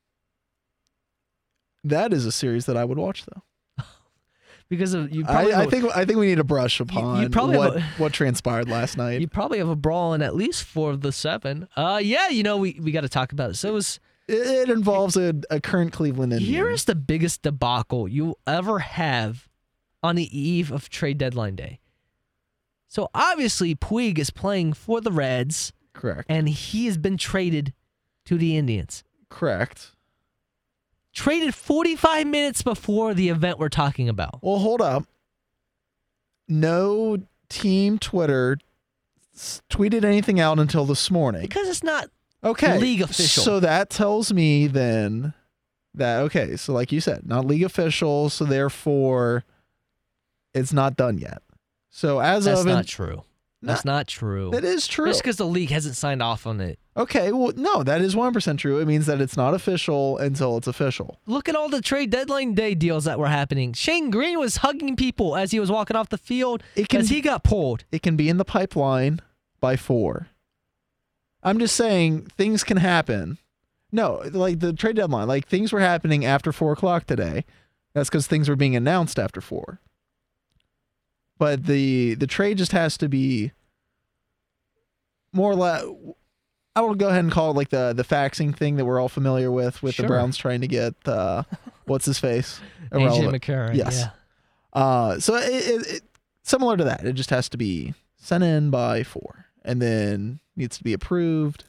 That is a series that I would watch though. *laughs* because of you. Probably I, I think I think we need to brush upon you probably what a- what transpired last *laughs* night. you probably have a brawl in at least four of the seven. Uh, yeah, you know we we got to talk about it. So it was. It, involves a, a current Cleveland Indian. Here is the biggest debacle you'll ever have on the eve of trade deadline day. So obviously Puig is playing for the Reds. correct. and he has been traded to the Indians. correct. Traded 45 minutes before the event we're talking about. Well, hold up. No team Twitter tweeted anything out until this morning. Because it's not Okay. league official. So that tells me then that okay, so like you said, not league official, so therefore it's not done yet. So as of that's of not in- true. That's not true. that is true. Just because the league hasn't signed off on it. Okay, well no, that is 1% true. It means that it's not official until it's official. Look at all the trade deadline day deals that were happening. Shane Greene was hugging people as he was walking off the field It can as he got pulled. it can be in the pipeline by 4. I'm just saying things can happen. No, like the trade deadline, like things were happening after four o'clock today. That's because things were being announced after four. But the the trade just has to be more or less. I will go ahead and call it like the the faxing thing that we're all familiar with, with Sure. the Browns trying to get uh, *laughs* what's his face AJ McCarron. Yes. Yeah. Uh, so it, it, it similar to that. It just has to be sent in by four, and then needs to be approved,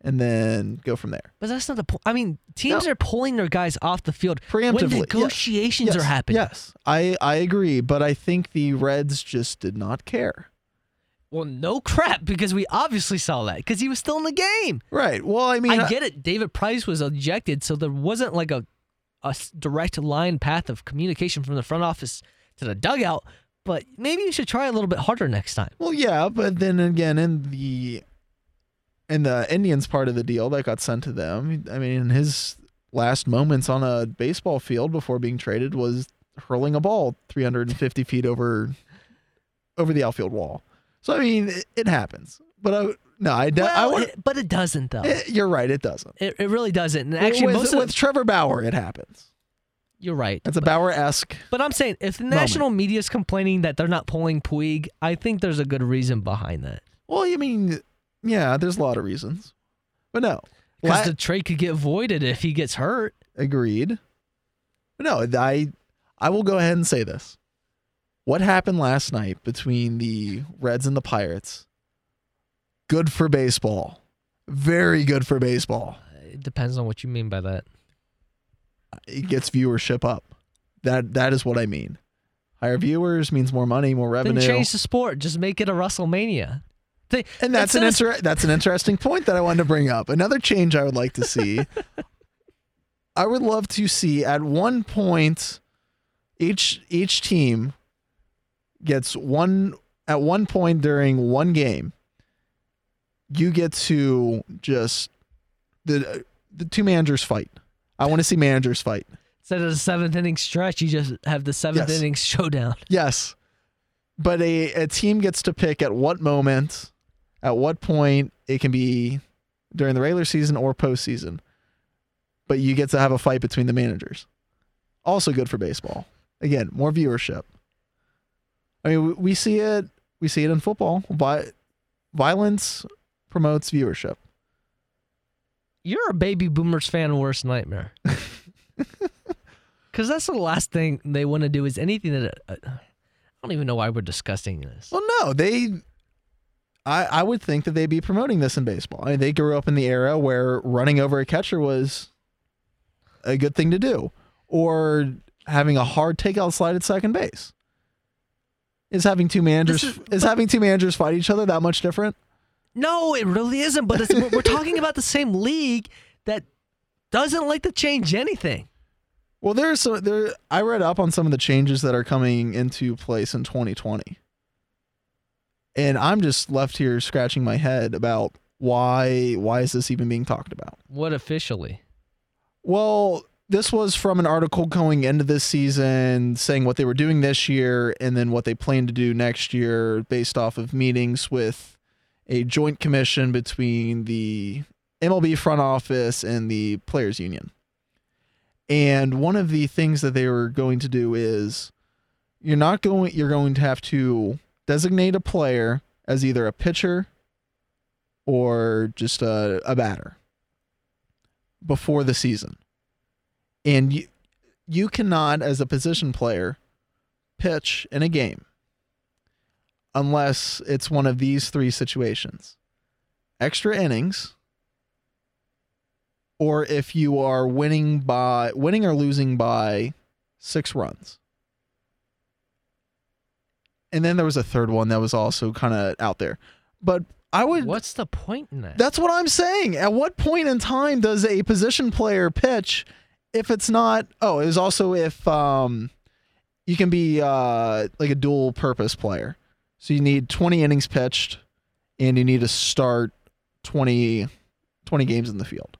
and then go from there. But that's not the point. I mean, teams No. are pulling their guys off the field when Preemptively, yes. negotiations yes, are happening. Yes, I I agree, but I think the Reds just did not care. Well, no crap, because we obviously saw that because he was still in the game. Right. Well, I mean, I uh, get it. David Price was ejected, so there wasn't like a, a direct line path of communication from the front office to the dugout. But maybe you should try a little bit harder next time. Well, yeah, but then again, in the in the Indians part of the deal that got sent to them, I mean, in his last moments on a baseball field before being traded was hurling a ball 350 feet over over the outfield wall. So I mean, it, it happens. But I no, I, de- I would. it- but it doesn't though. eh, you're right. It doesn't. It, it really doesn't. And actually, with, most with Trevor Bauer, it happens. You're right. It's a Bauer esque. But I'm saying if the national media is complaining that they're not pulling Puig, I think there's a good reason behind that. Well, you mean, yeah, there's a lot of reasons, but no, Because the trade could get voided if he gets hurt. agreed. But no, I I will go ahead and say this. What happened last night between the Reds and the Pirates? Good for baseball. Very good for baseball. Uh, it depends on what you mean by that. It gets viewership up. That that is what I mean. Higher viewers means more money, more revenue. Then change the sport. Just make it a WrestleMania. They- And that's an inter- that's an interesting point that I wanted to bring up. Another change I would like to see. *laughs* I would love to see at one point each each team gets one at one point during one game you get to just the the two managers fight. I want to see managers fight. Instead of the seventh inning stretch, you just have the seventh Yes. inning showdown. *laughs* Yes. But a, a team gets to pick at what moment, at what point it can be during the regular season or postseason. But you get to have a fight between the managers. Also good for baseball. Again, more viewership. I mean, we, we see it. We see it in football. Vi- violence promotes viewership. You're a baby boomers fan worst nightmare. *laughs* Because that's the last thing they want to do is anything that. Uh, I don't even know why we're discussing this. Well, no, they. I I would think that they'd be promoting this in baseball. I mean, they grew up in the era where running over a catcher was a good thing to do, or having a hard takeout slide at second base. Is having two managers is, is- having two managers fight each other that much different? No, it really isn't. But it's, we're, we're talking about the same league that doesn't like to change anything. Well, there's some there. I read up on some of the changes that are coming into place in 2020, and I'm just left here scratching my head about why why is this even being talked about? What officially? Well, this was from an article going into this season saying what they were doing this year and then what they plan to do next year based off of meetings with a joint commission between the MLB front office and the players union. And one of the things that they were going to do is you're not going you're going to have to designate a player as either a pitcher or just a, a batter before the season. And you you cannot as a position player pitch in a game unless it's one of these three situations. Extra innings or if you are winning by winning or losing by 6 runs. And then there was a third one that was also kind of out there. But I would What's the point in that? that's what I'm saying. At what point in time does a position player pitch if it's not oh, it was also if um you can be uh like a dual purpose player. So you need 20 innings pitched and you need to start 20 20 games in the field.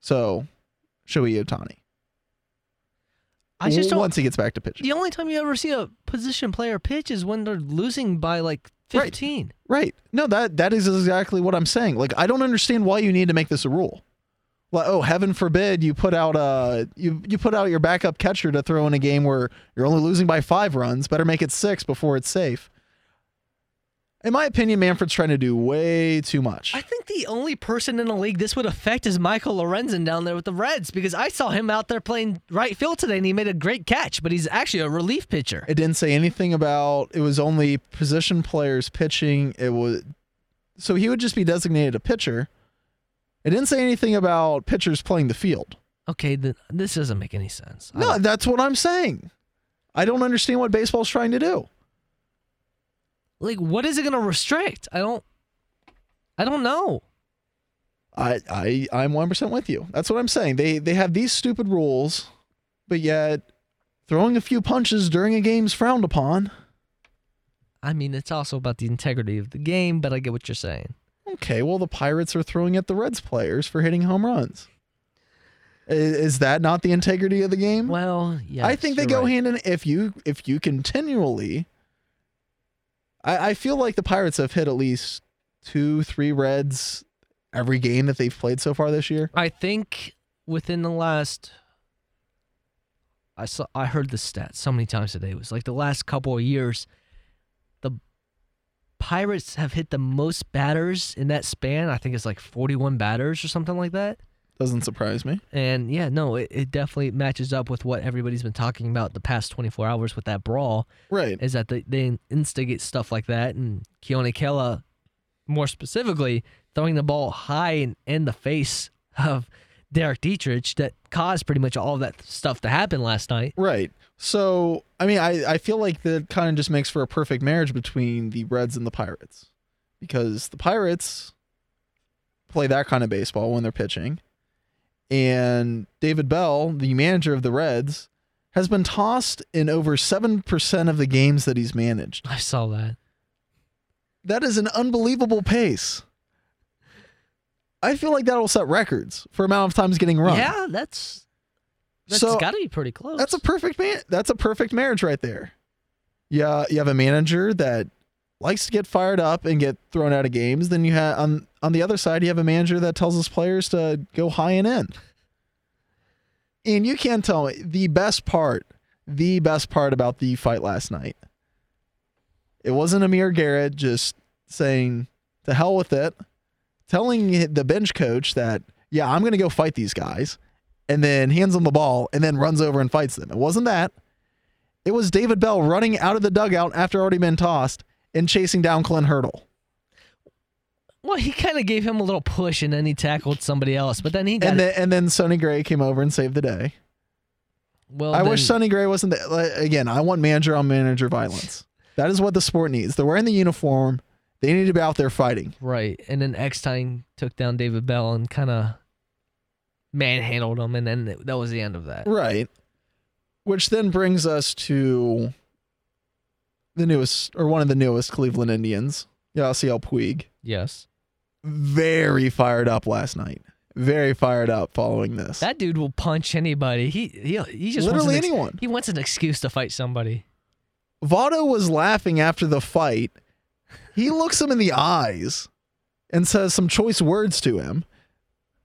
So Shohei Ohtani. I just don't. once he gets back to pitching. The only time you ever see a position player pitch is when they're losing by like 15. Right. No, that that is exactly what I'm saying. Like I don't understand why you need to make this a rule. Like, oh, heaven forbid you put out uh you you put out your backup catcher to throw in a game where you're only losing by five runs. Better make it six before it's safe. In my opinion, Manfred's trying to do way too much. I think the only person in the league this would affect is Michael Lorenzen down there with the Reds because I saw him out there playing right field today and he made a great catch, but he's actually a relief pitcher. It didn't say anything about it was only position players pitching. It was so he would just be designated a pitcher. It didn't say anything about pitchers playing the field. Okay, then this doesn't make any sense. No, that's what I'm saying. I don't understand what baseball's trying to do. Like what is it going to restrict? I don't I don't know. I I I'm one percent with you. That's what I'm saying. They they have these stupid rules, but yet throwing a few punches during a game's frowned upon. I mean, it's also about the integrity of the game, but I get what you're saying. Okay, well the Pirates are throwing at the Reds players for hitting home runs. Is that not the integrity of the game? Well, yeah. I think they go hand in if you if you continually I, I feel like the Pirates have hit at least two, three Reds every game that they've played so far this year. I think within the last I saw I heard the stat so many times today. It was like the last couple of years the Pirates have hit the most batters in that span. I think it's like 41 batters or something like that. Doesn't surprise me. And yeah, no, it, it definitely matches up with what everybody's been talking about the past 24 hours with that brawl. Right. Is that they, they instigate stuff like that. And Keone Kela, more specifically, throwing the ball high in, in the face of Derek Dietrich that caused pretty much all of that stuff to happen last night. Right. So, I mean, I, I feel like that kind of just makes for a perfect marriage between the Reds and the Pirates because the Pirates play that kind of baseball when they're pitching. And David Bell, the manager of the Reds, has been tossed in over 7% of the games that he's managed. I saw that. That is an unbelievable pace. I feel like that'll set records for amount of times getting run. Yeah, that's that's So, got to be pretty close. That's a perfect man. That's a perfect marriage right there. Yeah, you have a manager that likes to get fired up and get thrown out of games. Then you have on um, on the other side, you have a manager that tells his players to go high and in. And you can't tell me the best part, the best part about the fight last night. It wasn't Amir Garrett just saying to hell with it, telling the bench coach that yeah, I'm going to go fight these guys and then hands them the ball and then runs over and fights them. It wasn't that. It was David Bell running out of the dugout after already been tossed and chasing down Clint Hurdle. Well, he kind of gave him a little push and then he tackled somebody else, but then he got And then and then Sonny Gray came over and saved the day. well. I wish then- Sonny Gray wasn't there. Like, again, I want manager on manager violence. That is what the sport needs. They're wearing the uniform. They need to be out there fighting. Right. And then Eckstein took down David Bell and kind of manhandled him, and then that was the end of that. Right. Which then brings us to the newest or one of the newest Cleveland Indians, Yasiel Puig. Yes. Very fired up last night. Very fired up following this. That dude will punch anybody. He he, he just Literally wants an ex- anyone. He wants an excuse to fight somebody. Votto was laughing after the fight. He looks him in the eyes and says some choice words to him.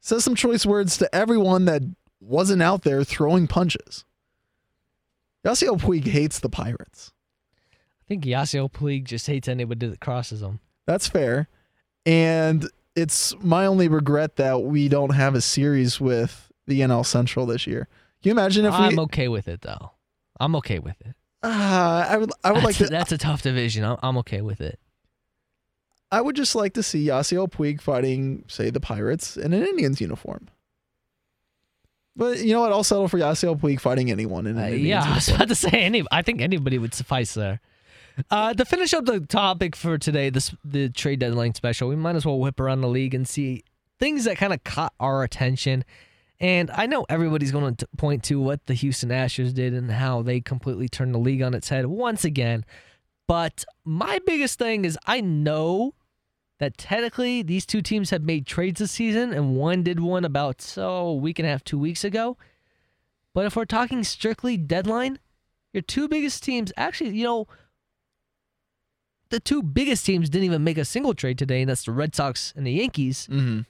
Says some choice words to everyone that wasn't out there throwing punches. Yasiel Puig hates the Pirates. I think Yasiel Puig just hates anybody that crosses him. That's fair. And it's my only regret that we don't have a series with the NL Central this year. Can you imagine if I'm we? okay with it though. I'm okay with it. Uh, I would. I would like that's, to. that's a tough division. I'm, I'm okay with it. I would just like to see Yasiel Puig fighting, say, the Pirates in an Indians uniform. But you know what? I'll settle for Yasiel Puig fighting anyone in an Uh, Indians yeah, *laughs* I was about to say any. I think anybody would suffice there. Uh, to finish up the topic for today, this the trade deadline special, we might as well whip around the league and see things that kind of caught our attention. And I know everybody's going to point to what the Houston Astros did and how they completely turned the league on its head once again. But my biggest thing is I know that technically these two teams have made trades this season, and one did one about so a week and a half, two weeks ago. But if we're talking strictly deadline, your two biggest teams actually, you know, the two biggest teams didn't even make a single trade today, and that's the Red Sox and the Yankees. Mhm.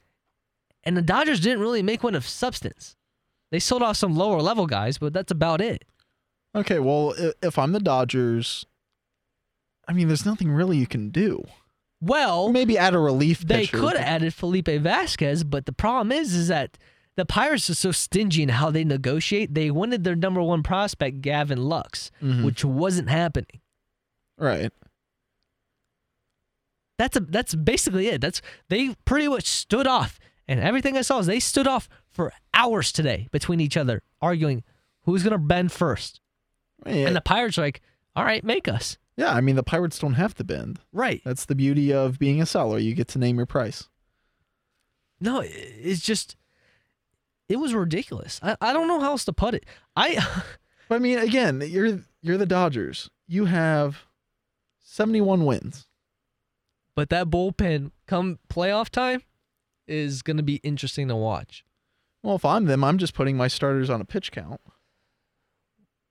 And the Dodgers didn't really make one of substance. They sold off some lower level guys, but that's about it. Okay, well, if I'm the Dodgers, I mean, there's nothing really you can do. Well, Maybe add a relief they pitcher. could have added Felipe Vasquez, but the problem is, is that the Pirates are so stingy in how they negotiate. They wanted their number one prospect, Gavin Lux, Mhm. which wasn't happening. Right. That's a that's basically it. That's they pretty much stood off, and everything I saw is they stood off for hours today between each other, arguing who's gonna bend first. Yeah, And the Pirates are like, "All right, make us yeah, I mean, the Pirates don't have to bend. right." That's the beauty of being a seller. You get to name your price. No, it's just it was ridiculous. I, I don't know how else to put it. I *laughs* I mean, again, you're you're the Dodgers. You have 71 wins. But that bullpen come playoff time is gonna be interesting to watch. Well, if I'm them, I'm just putting my starters on a pitch count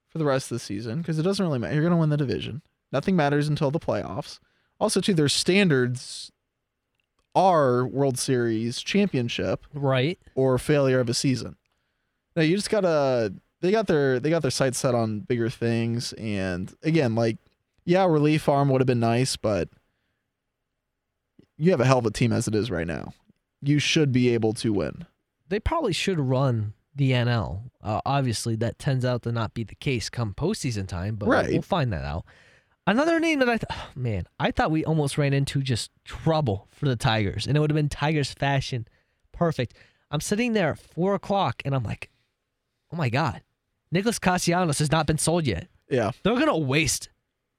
for the rest of the season because it doesn't really matter. You're going to win the division. Nothing matters until the playoffs. Also, too, their standards are World Series championship Right. or failure of a season. Now you just gotta they got their they got their sights set on bigger things and again, like yeah, relief arm would have been nice, but you have a hell of a team as it is right now. You should be able to win. They probably should run the NL. Uh, obviously, that tends out to not be the case come postseason time, but Right. we'll find that out. Another name that I th- oh, *sighs* man, I thought we almost ran into just trouble for the Tigers, and it would have been Tigers fashion, perfect. I'm sitting there at four o'clock, and I'm like, oh my god, Nicholas Castellanos has not been sold yet. Yeah. They're gonna waste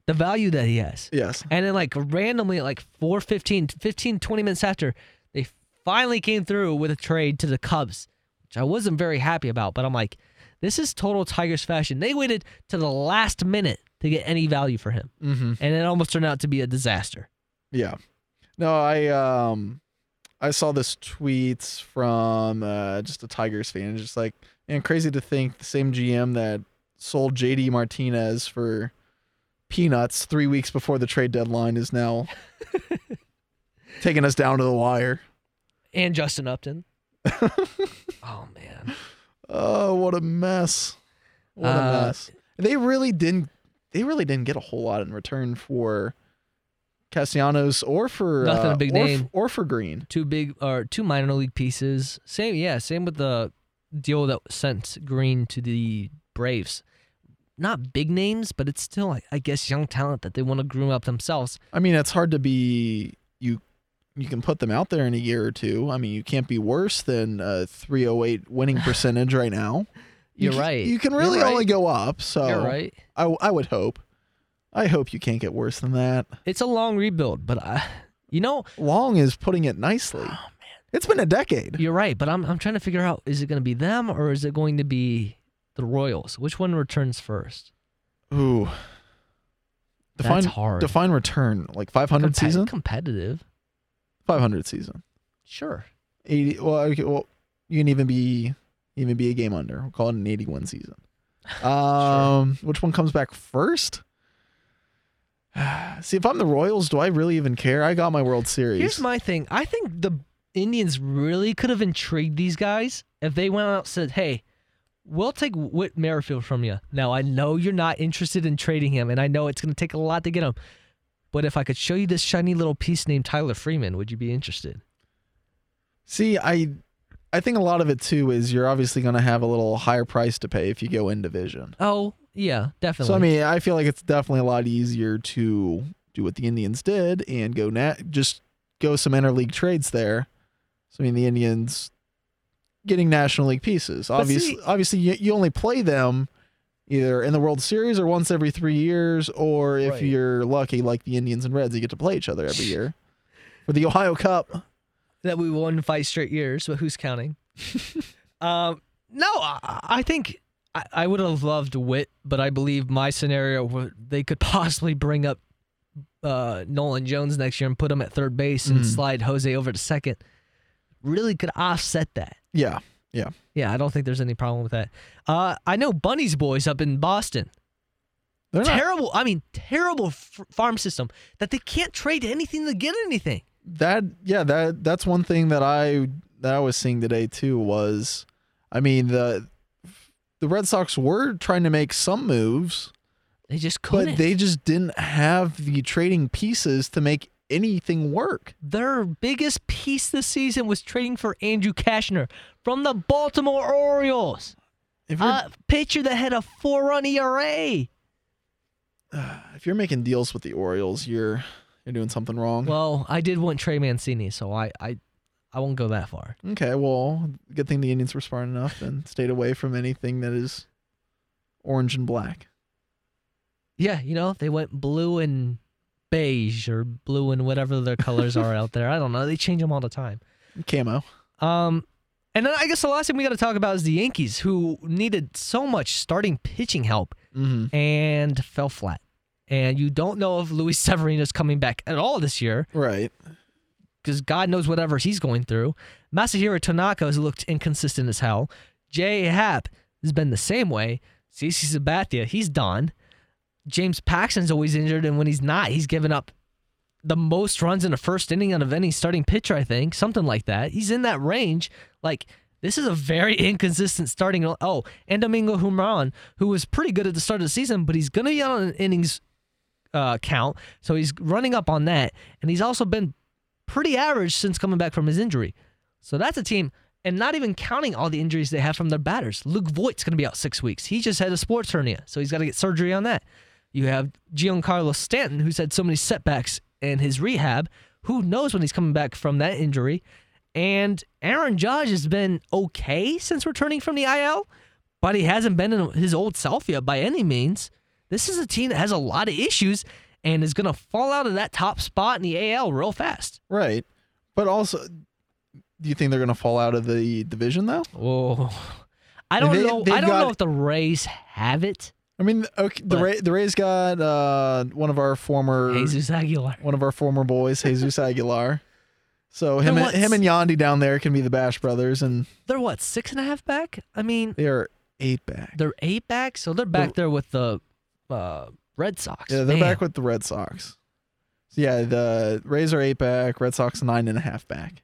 the value that he has. Yes. And then like randomly at like 4:15, 15 20 minutes after, they finally came through with a trade to the Cubs, which I wasn't very happy about, but I'm like this is total Tigers fashion. They waited to the last minute to get any value for him, Mm-hmm. and it almost turned out to be a disaster. Yeah. No, I um I saw this tweet from uh, just a Tigers fan. Just like, and crazy to think the same GM that sold JD Martinez for peanuts three weeks before the trade deadline is now *laughs* taking us down to the wire. And Justin Upton. *laughs* oh man. Oh, what a mess! What a Uh, mess. They really didn't. They really didn't get a whole lot in return for Castellanos or for Nothing a uh, big or name. or for Greene. Two big or two minor league pieces. Same, yeah, same with the deal that sent Greene to the Braves. Not big names, but it's still, I- I guess, young talent that they want to groom up themselves. I mean, it's hard to be you. You can put them out there in a year or two. I mean, you can't be worse than a 308 winning *laughs* percentage right now. You You're can- right. You can really right. only go up. So You're right. I, I would hope. I hope you can't get worse than that. It's a long rebuild, but I, you know, Long is putting it nicely. Oh man, it's been a decade. you're right. But I'm I'm trying to figure out: is it going to be them or is it going to be the Royals? Which one returns first? Ooh. Define That's hard. define return like 500 Compet- season. competitive. 500 season. Sure. 80. Well, okay, well, you can even be even be a game under. We'll call it an 81 season. *laughs* Um, which one comes back first? *sighs* See, if I'm the Royals, do I really even care? I got my World Series. Here's my thing. I think the Indians really could have intrigued these guys if they went out and said, "Hey, we'll take Whit Merrifield from you." Now I know you're not interested in trading him, and I know it's going to take a lot to get him. But if I could show you this shiny little piece named Tyler Freeman, would you be interested? See, I I think a lot of it too is you're obviously going to have a little higher price to pay if you go in division. Oh, yeah, definitely. So I mean, I feel like it's definitely a lot easier to do what the Indians did and go nat just go some interleague trades there. So I mean, the Indians getting National League pieces. But Obviously, see- obviously you, you only play them either in the World Series or once every three years, or if Right. you're lucky, like the Indians and Reds, you get to play each other every *sighs* year for the Ohio Cup. that we won five straight years, but who's counting? *laughs* um, no, I, I think I, I would have loved Whit, but I believe my scenario where they could possibly bring up uh, Nolan Jones next year and put him at third base and Mhm. slide Jose over to second really could offset that. Yeah, yeah. Yeah, I don't think there's any problem with that. Uh, I know Bunny's boys up in Boston. They're not terrible. I mean, terrible f- farm system that they can't trade anything to get anything. that yeah that that's one thing that i that i was seeing today too was i mean the the red sox were trying to make some moves They just couldn't. but they just didn't have the trading pieces to make anything work Their biggest piece this season was trading for Andrew Cashner from the Baltimore Orioles. if you're, A pitcher that had a four run ERA. *sighs* if you're making deals with the orioles you're you're doing something wrong Well, I did want Trey Mancini, so I, I, I won't go that far. okay well good thing the indians were smart enough and stayed away from anything that is orange and black Yeah, you know, they went blue and beige or blue and whatever their colors are out there. I don't know. They change them all the time. camo Um, and then I guess the last thing we got to talk about is the Yankees, who needed so much starting pitching help mm-hmm. and fell flat. And you don't know if Luis *laughs* Severino is coming back at all this year right because God knows whatever he's going through. Masahiro Tanaka has looked inconsistent as hell. Jay Happ has been the same way. CC Sabathia, he's done. James Paxton's always injured, and when he's not, he's given up the most runs in a first inning out of any starting pitcher, I think. Something like that. He's in that range. Like, this is a very *laughs* inconsistent starting. Oh, and Domingo Germán, who was pretty good at the start of the season, but he's going to be on an innings uh, count. So he's running up on that. And he's also been pretty average since coming back from his injury. So that's a team. And not even counting all the injuries they have from their batters. Luke Voit's going to be out six weeks. He just had a sports hernia, so he's got to get surgery on that. You have Giancarlo Stanton, who's had so many setbacks in his rehab. Who knows when he's coming back from that injury? And Aaron Judge has been okay since returning from the IL, but he hasn't been in his old self yet by any means. This is a team that has a lot of issues and is going to fall out of that top spot in the AL real fast. Right. But also, do you think they're going to fall out of the division though? Oh, I don't They- know. I don't got- know if the Rays have it. I mean, okay, the Ray, the Rays got uh, one of our former Jesus Aguilar. one of our former boys, Jesus Aguilar. So him and, him and Yandy down there can be the Bash brothers, and They're what six and a half back? I mean, they are eight back. they're eight back, so they're back there with the uh, Red Sox. Yeah, they're Man. back with the Red Sox. So yeah, the Rays are eight back, Red Sox nine and a half back.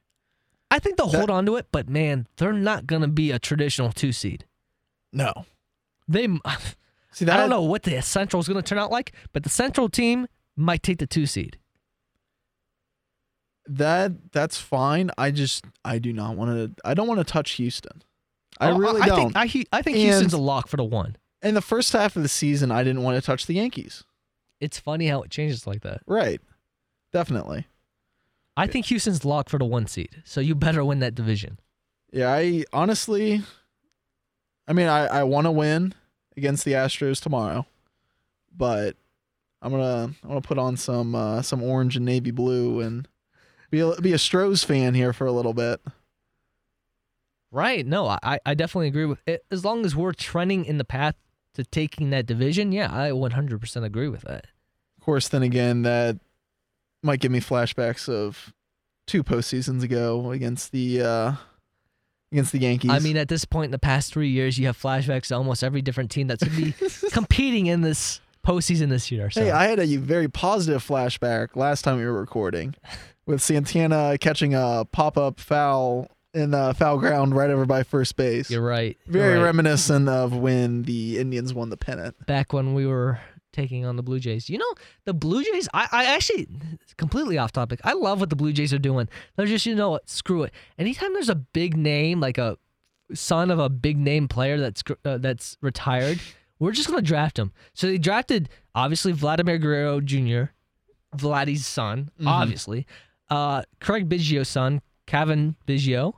I think they'll that- hold on to it, but man, they're not gonna be a traditional two seed. No, They, *laughs* see that I don't know what the Central is gonna turn out like, but the Central team might take the two seed. that that's fine. I just I do not want to. I don't want to touch Houston. I Oh, really I don't. Think, I, I think And- Houston's a lock for the one. In the first half of the season, I didn't want to touch the Yankees. It's funny how it changes like that. Right, definitely. I think Houston's locked for the one seed, so you better win that division. Yeah, I honestly, I mean, I I want to win against the Astros tomorrow, but I'm gonna I'm gonna put on some uh, some orange and navy blue and be a, be a Stros fan here for a little bit. Right. No, I, I definitely agree with it. As long as we're trending in the path to taking that division, yeah, I 100% agree with that. Of course, then again, that might give me flashbacks of two postseasons ago against the uh, against the Yankees. I mean, at this point in the past three years, you have flashbacks to almost every different team that's going to be *laughs* competing in this postseason this year. So. Hey, I had a very positive flashback last time we were recording *laughs* with Santana catching a pop up foul in uh, foul ground right over by first base. You're right. You're very right. reminiscent of when the Indians won the pennant. Back when we were taking on the Blue Jays. You know, the Blue Jays, I, I actually, *laughs* completely off topic, I love what the Blue Jays are doing. They're just, you know what, screw it. Anytime there's a big name, like a son of a big name player that's uh, that's retired, we're just going to draft him. So they drafted, obviously, Vladimir Guerrero Jr., Vladdy's son, obviously, uh, Craig Biggio's son, Cavan Biggio,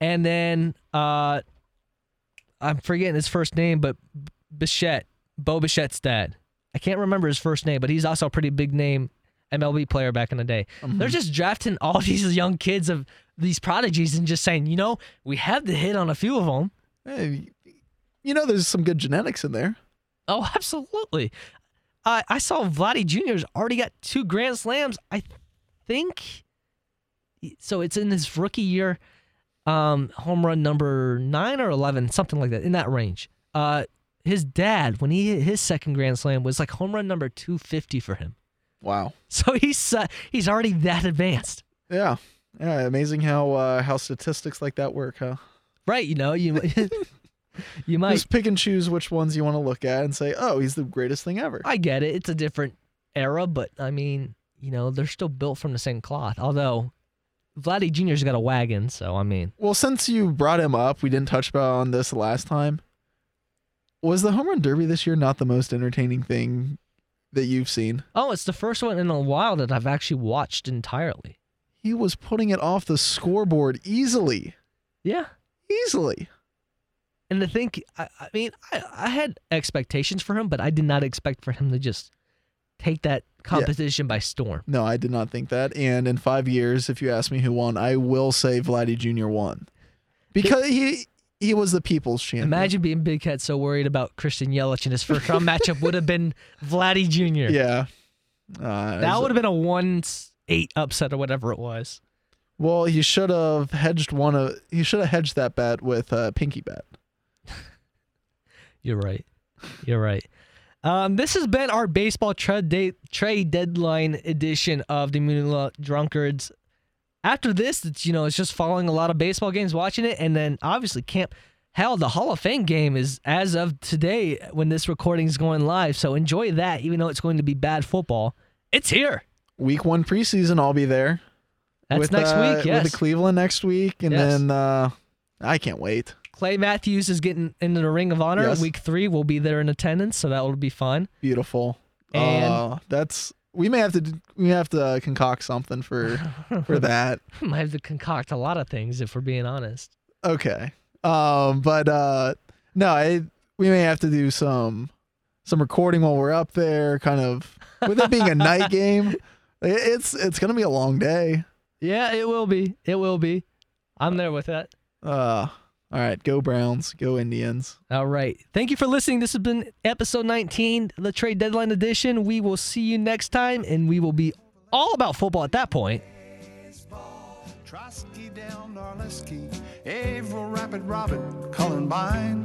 and then uh, I'm forgetting his first name, but Bichette, Bo Bichette's dad. I can't remember his first name, but he's also a pretty big name MLB player back in the day. They're just drafting all *laughs* these young kids of these prodigies and just saying, you know, we have the hit on a few of them. Hey, you know, there's some good genetics in there. Oh, absolutely. I I saw Vladdy Jr.'s already got two Grand Slams. I think so. It's in his rookie year, um, home run number nine or eleven, something like that, in that range. Uh, his dad, when he hit his second Grand Slam, was like home run number two fifty for him. Wow. So he's uh, he's already that advanced, Yeah. Yeah. Amazing how uh, how statistics like that work, huh? right? You know, you *laughs* you might. Just pick and choose which ones you want to look at and say, oh, he's the greatest thing ever. I get it. It's a different era, but I mean, you know, they're still built from the same cloth. Although Vladdy Jr.'s got a wagon, so I mean, Well, since you brought him up, we didn't touch about on this last time. Was the home run derby this year not the most entertaining thing that you've seen? oh, it's the first one in a while that I've actually watched entirely. He was putting it off the scoreboard easily. Yeah. Easily. And to think, I, I mean, I, I had expectations for him, but I did not expect for him to just take that competition by storm. No, I did not think that. And in five years, if you ask me who won, I will say Vladdy Jr. won. Because he he was the people's champion. Imagine being Big Cat so worried about Christian Yelich in his first round *laughs* matchup would have been Vladdy Jr. Yeah. Uh, That would have been a one eight upset or whatever it was. Well, he should have hedged one of he should have hedged that bet with a pinky bet. *laughs* You're right. You're right. Um, this has been our baseball trade day, trade deadline edition of the Moonula Drunkards. After this, it's you know it's just following a lot of baseball games, watching it, and then obviously camp. Hell, the Hall of Fame game is as of today when this recording is going live. So enjoy that, even though it's going to be bad football. It's here. Week one preseason, I'll be there. That's with, next uh, week. Yes. With the Cleveland next week, and Yes. then uh, I can't wait. Clay Matthews is getting into the Ring of Honor. Yes. Week three, we'll be there in attendance, so that will be fun. Beautiful. And- uh, that's we may have to we have to uh, concoct something for *laughs* for that. *laughs* Might have to concoct a lot of things if we're being honest. Okay. Um, but uh, no, I we may have to do some some recording while we're up there. Kind of with it being a night *laughs* game, it's it's gonna be a long day. Yeah, it will be. It will be. I'm there with that. Uh, all right, go Browns, go Indians. All right. Thank you for listening. This has been episode 19, the trade deadline edition. We will see you next time, and we will be all about football at that point. Trosky, Dale, Narleski, Averill, Rapid, Robert, Columbine.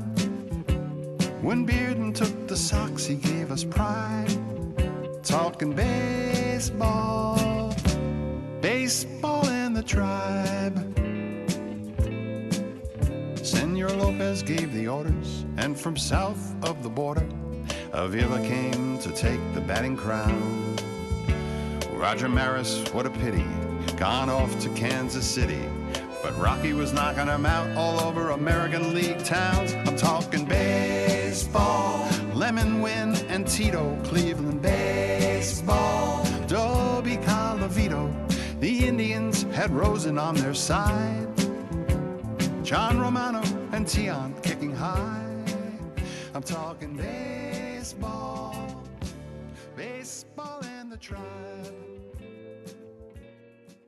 When Bearden took the Sox, he gave us pride. Talking baseball, baseball and the tribe. Senor Lopez gave the orders, and from south of the border, Avila came to take the batting crown. Roger Maris, what a pity, gone off to Kansas City. But Rocky was knocking him out all over American League towns. I'm talking baseball, Lemon Wynn and Tito, Cleveland baseball, Doby Colavito. The Indians had Rosen on their side. John Romano and Tiant kicking high. I'm talking baseball, baseball and the tribe.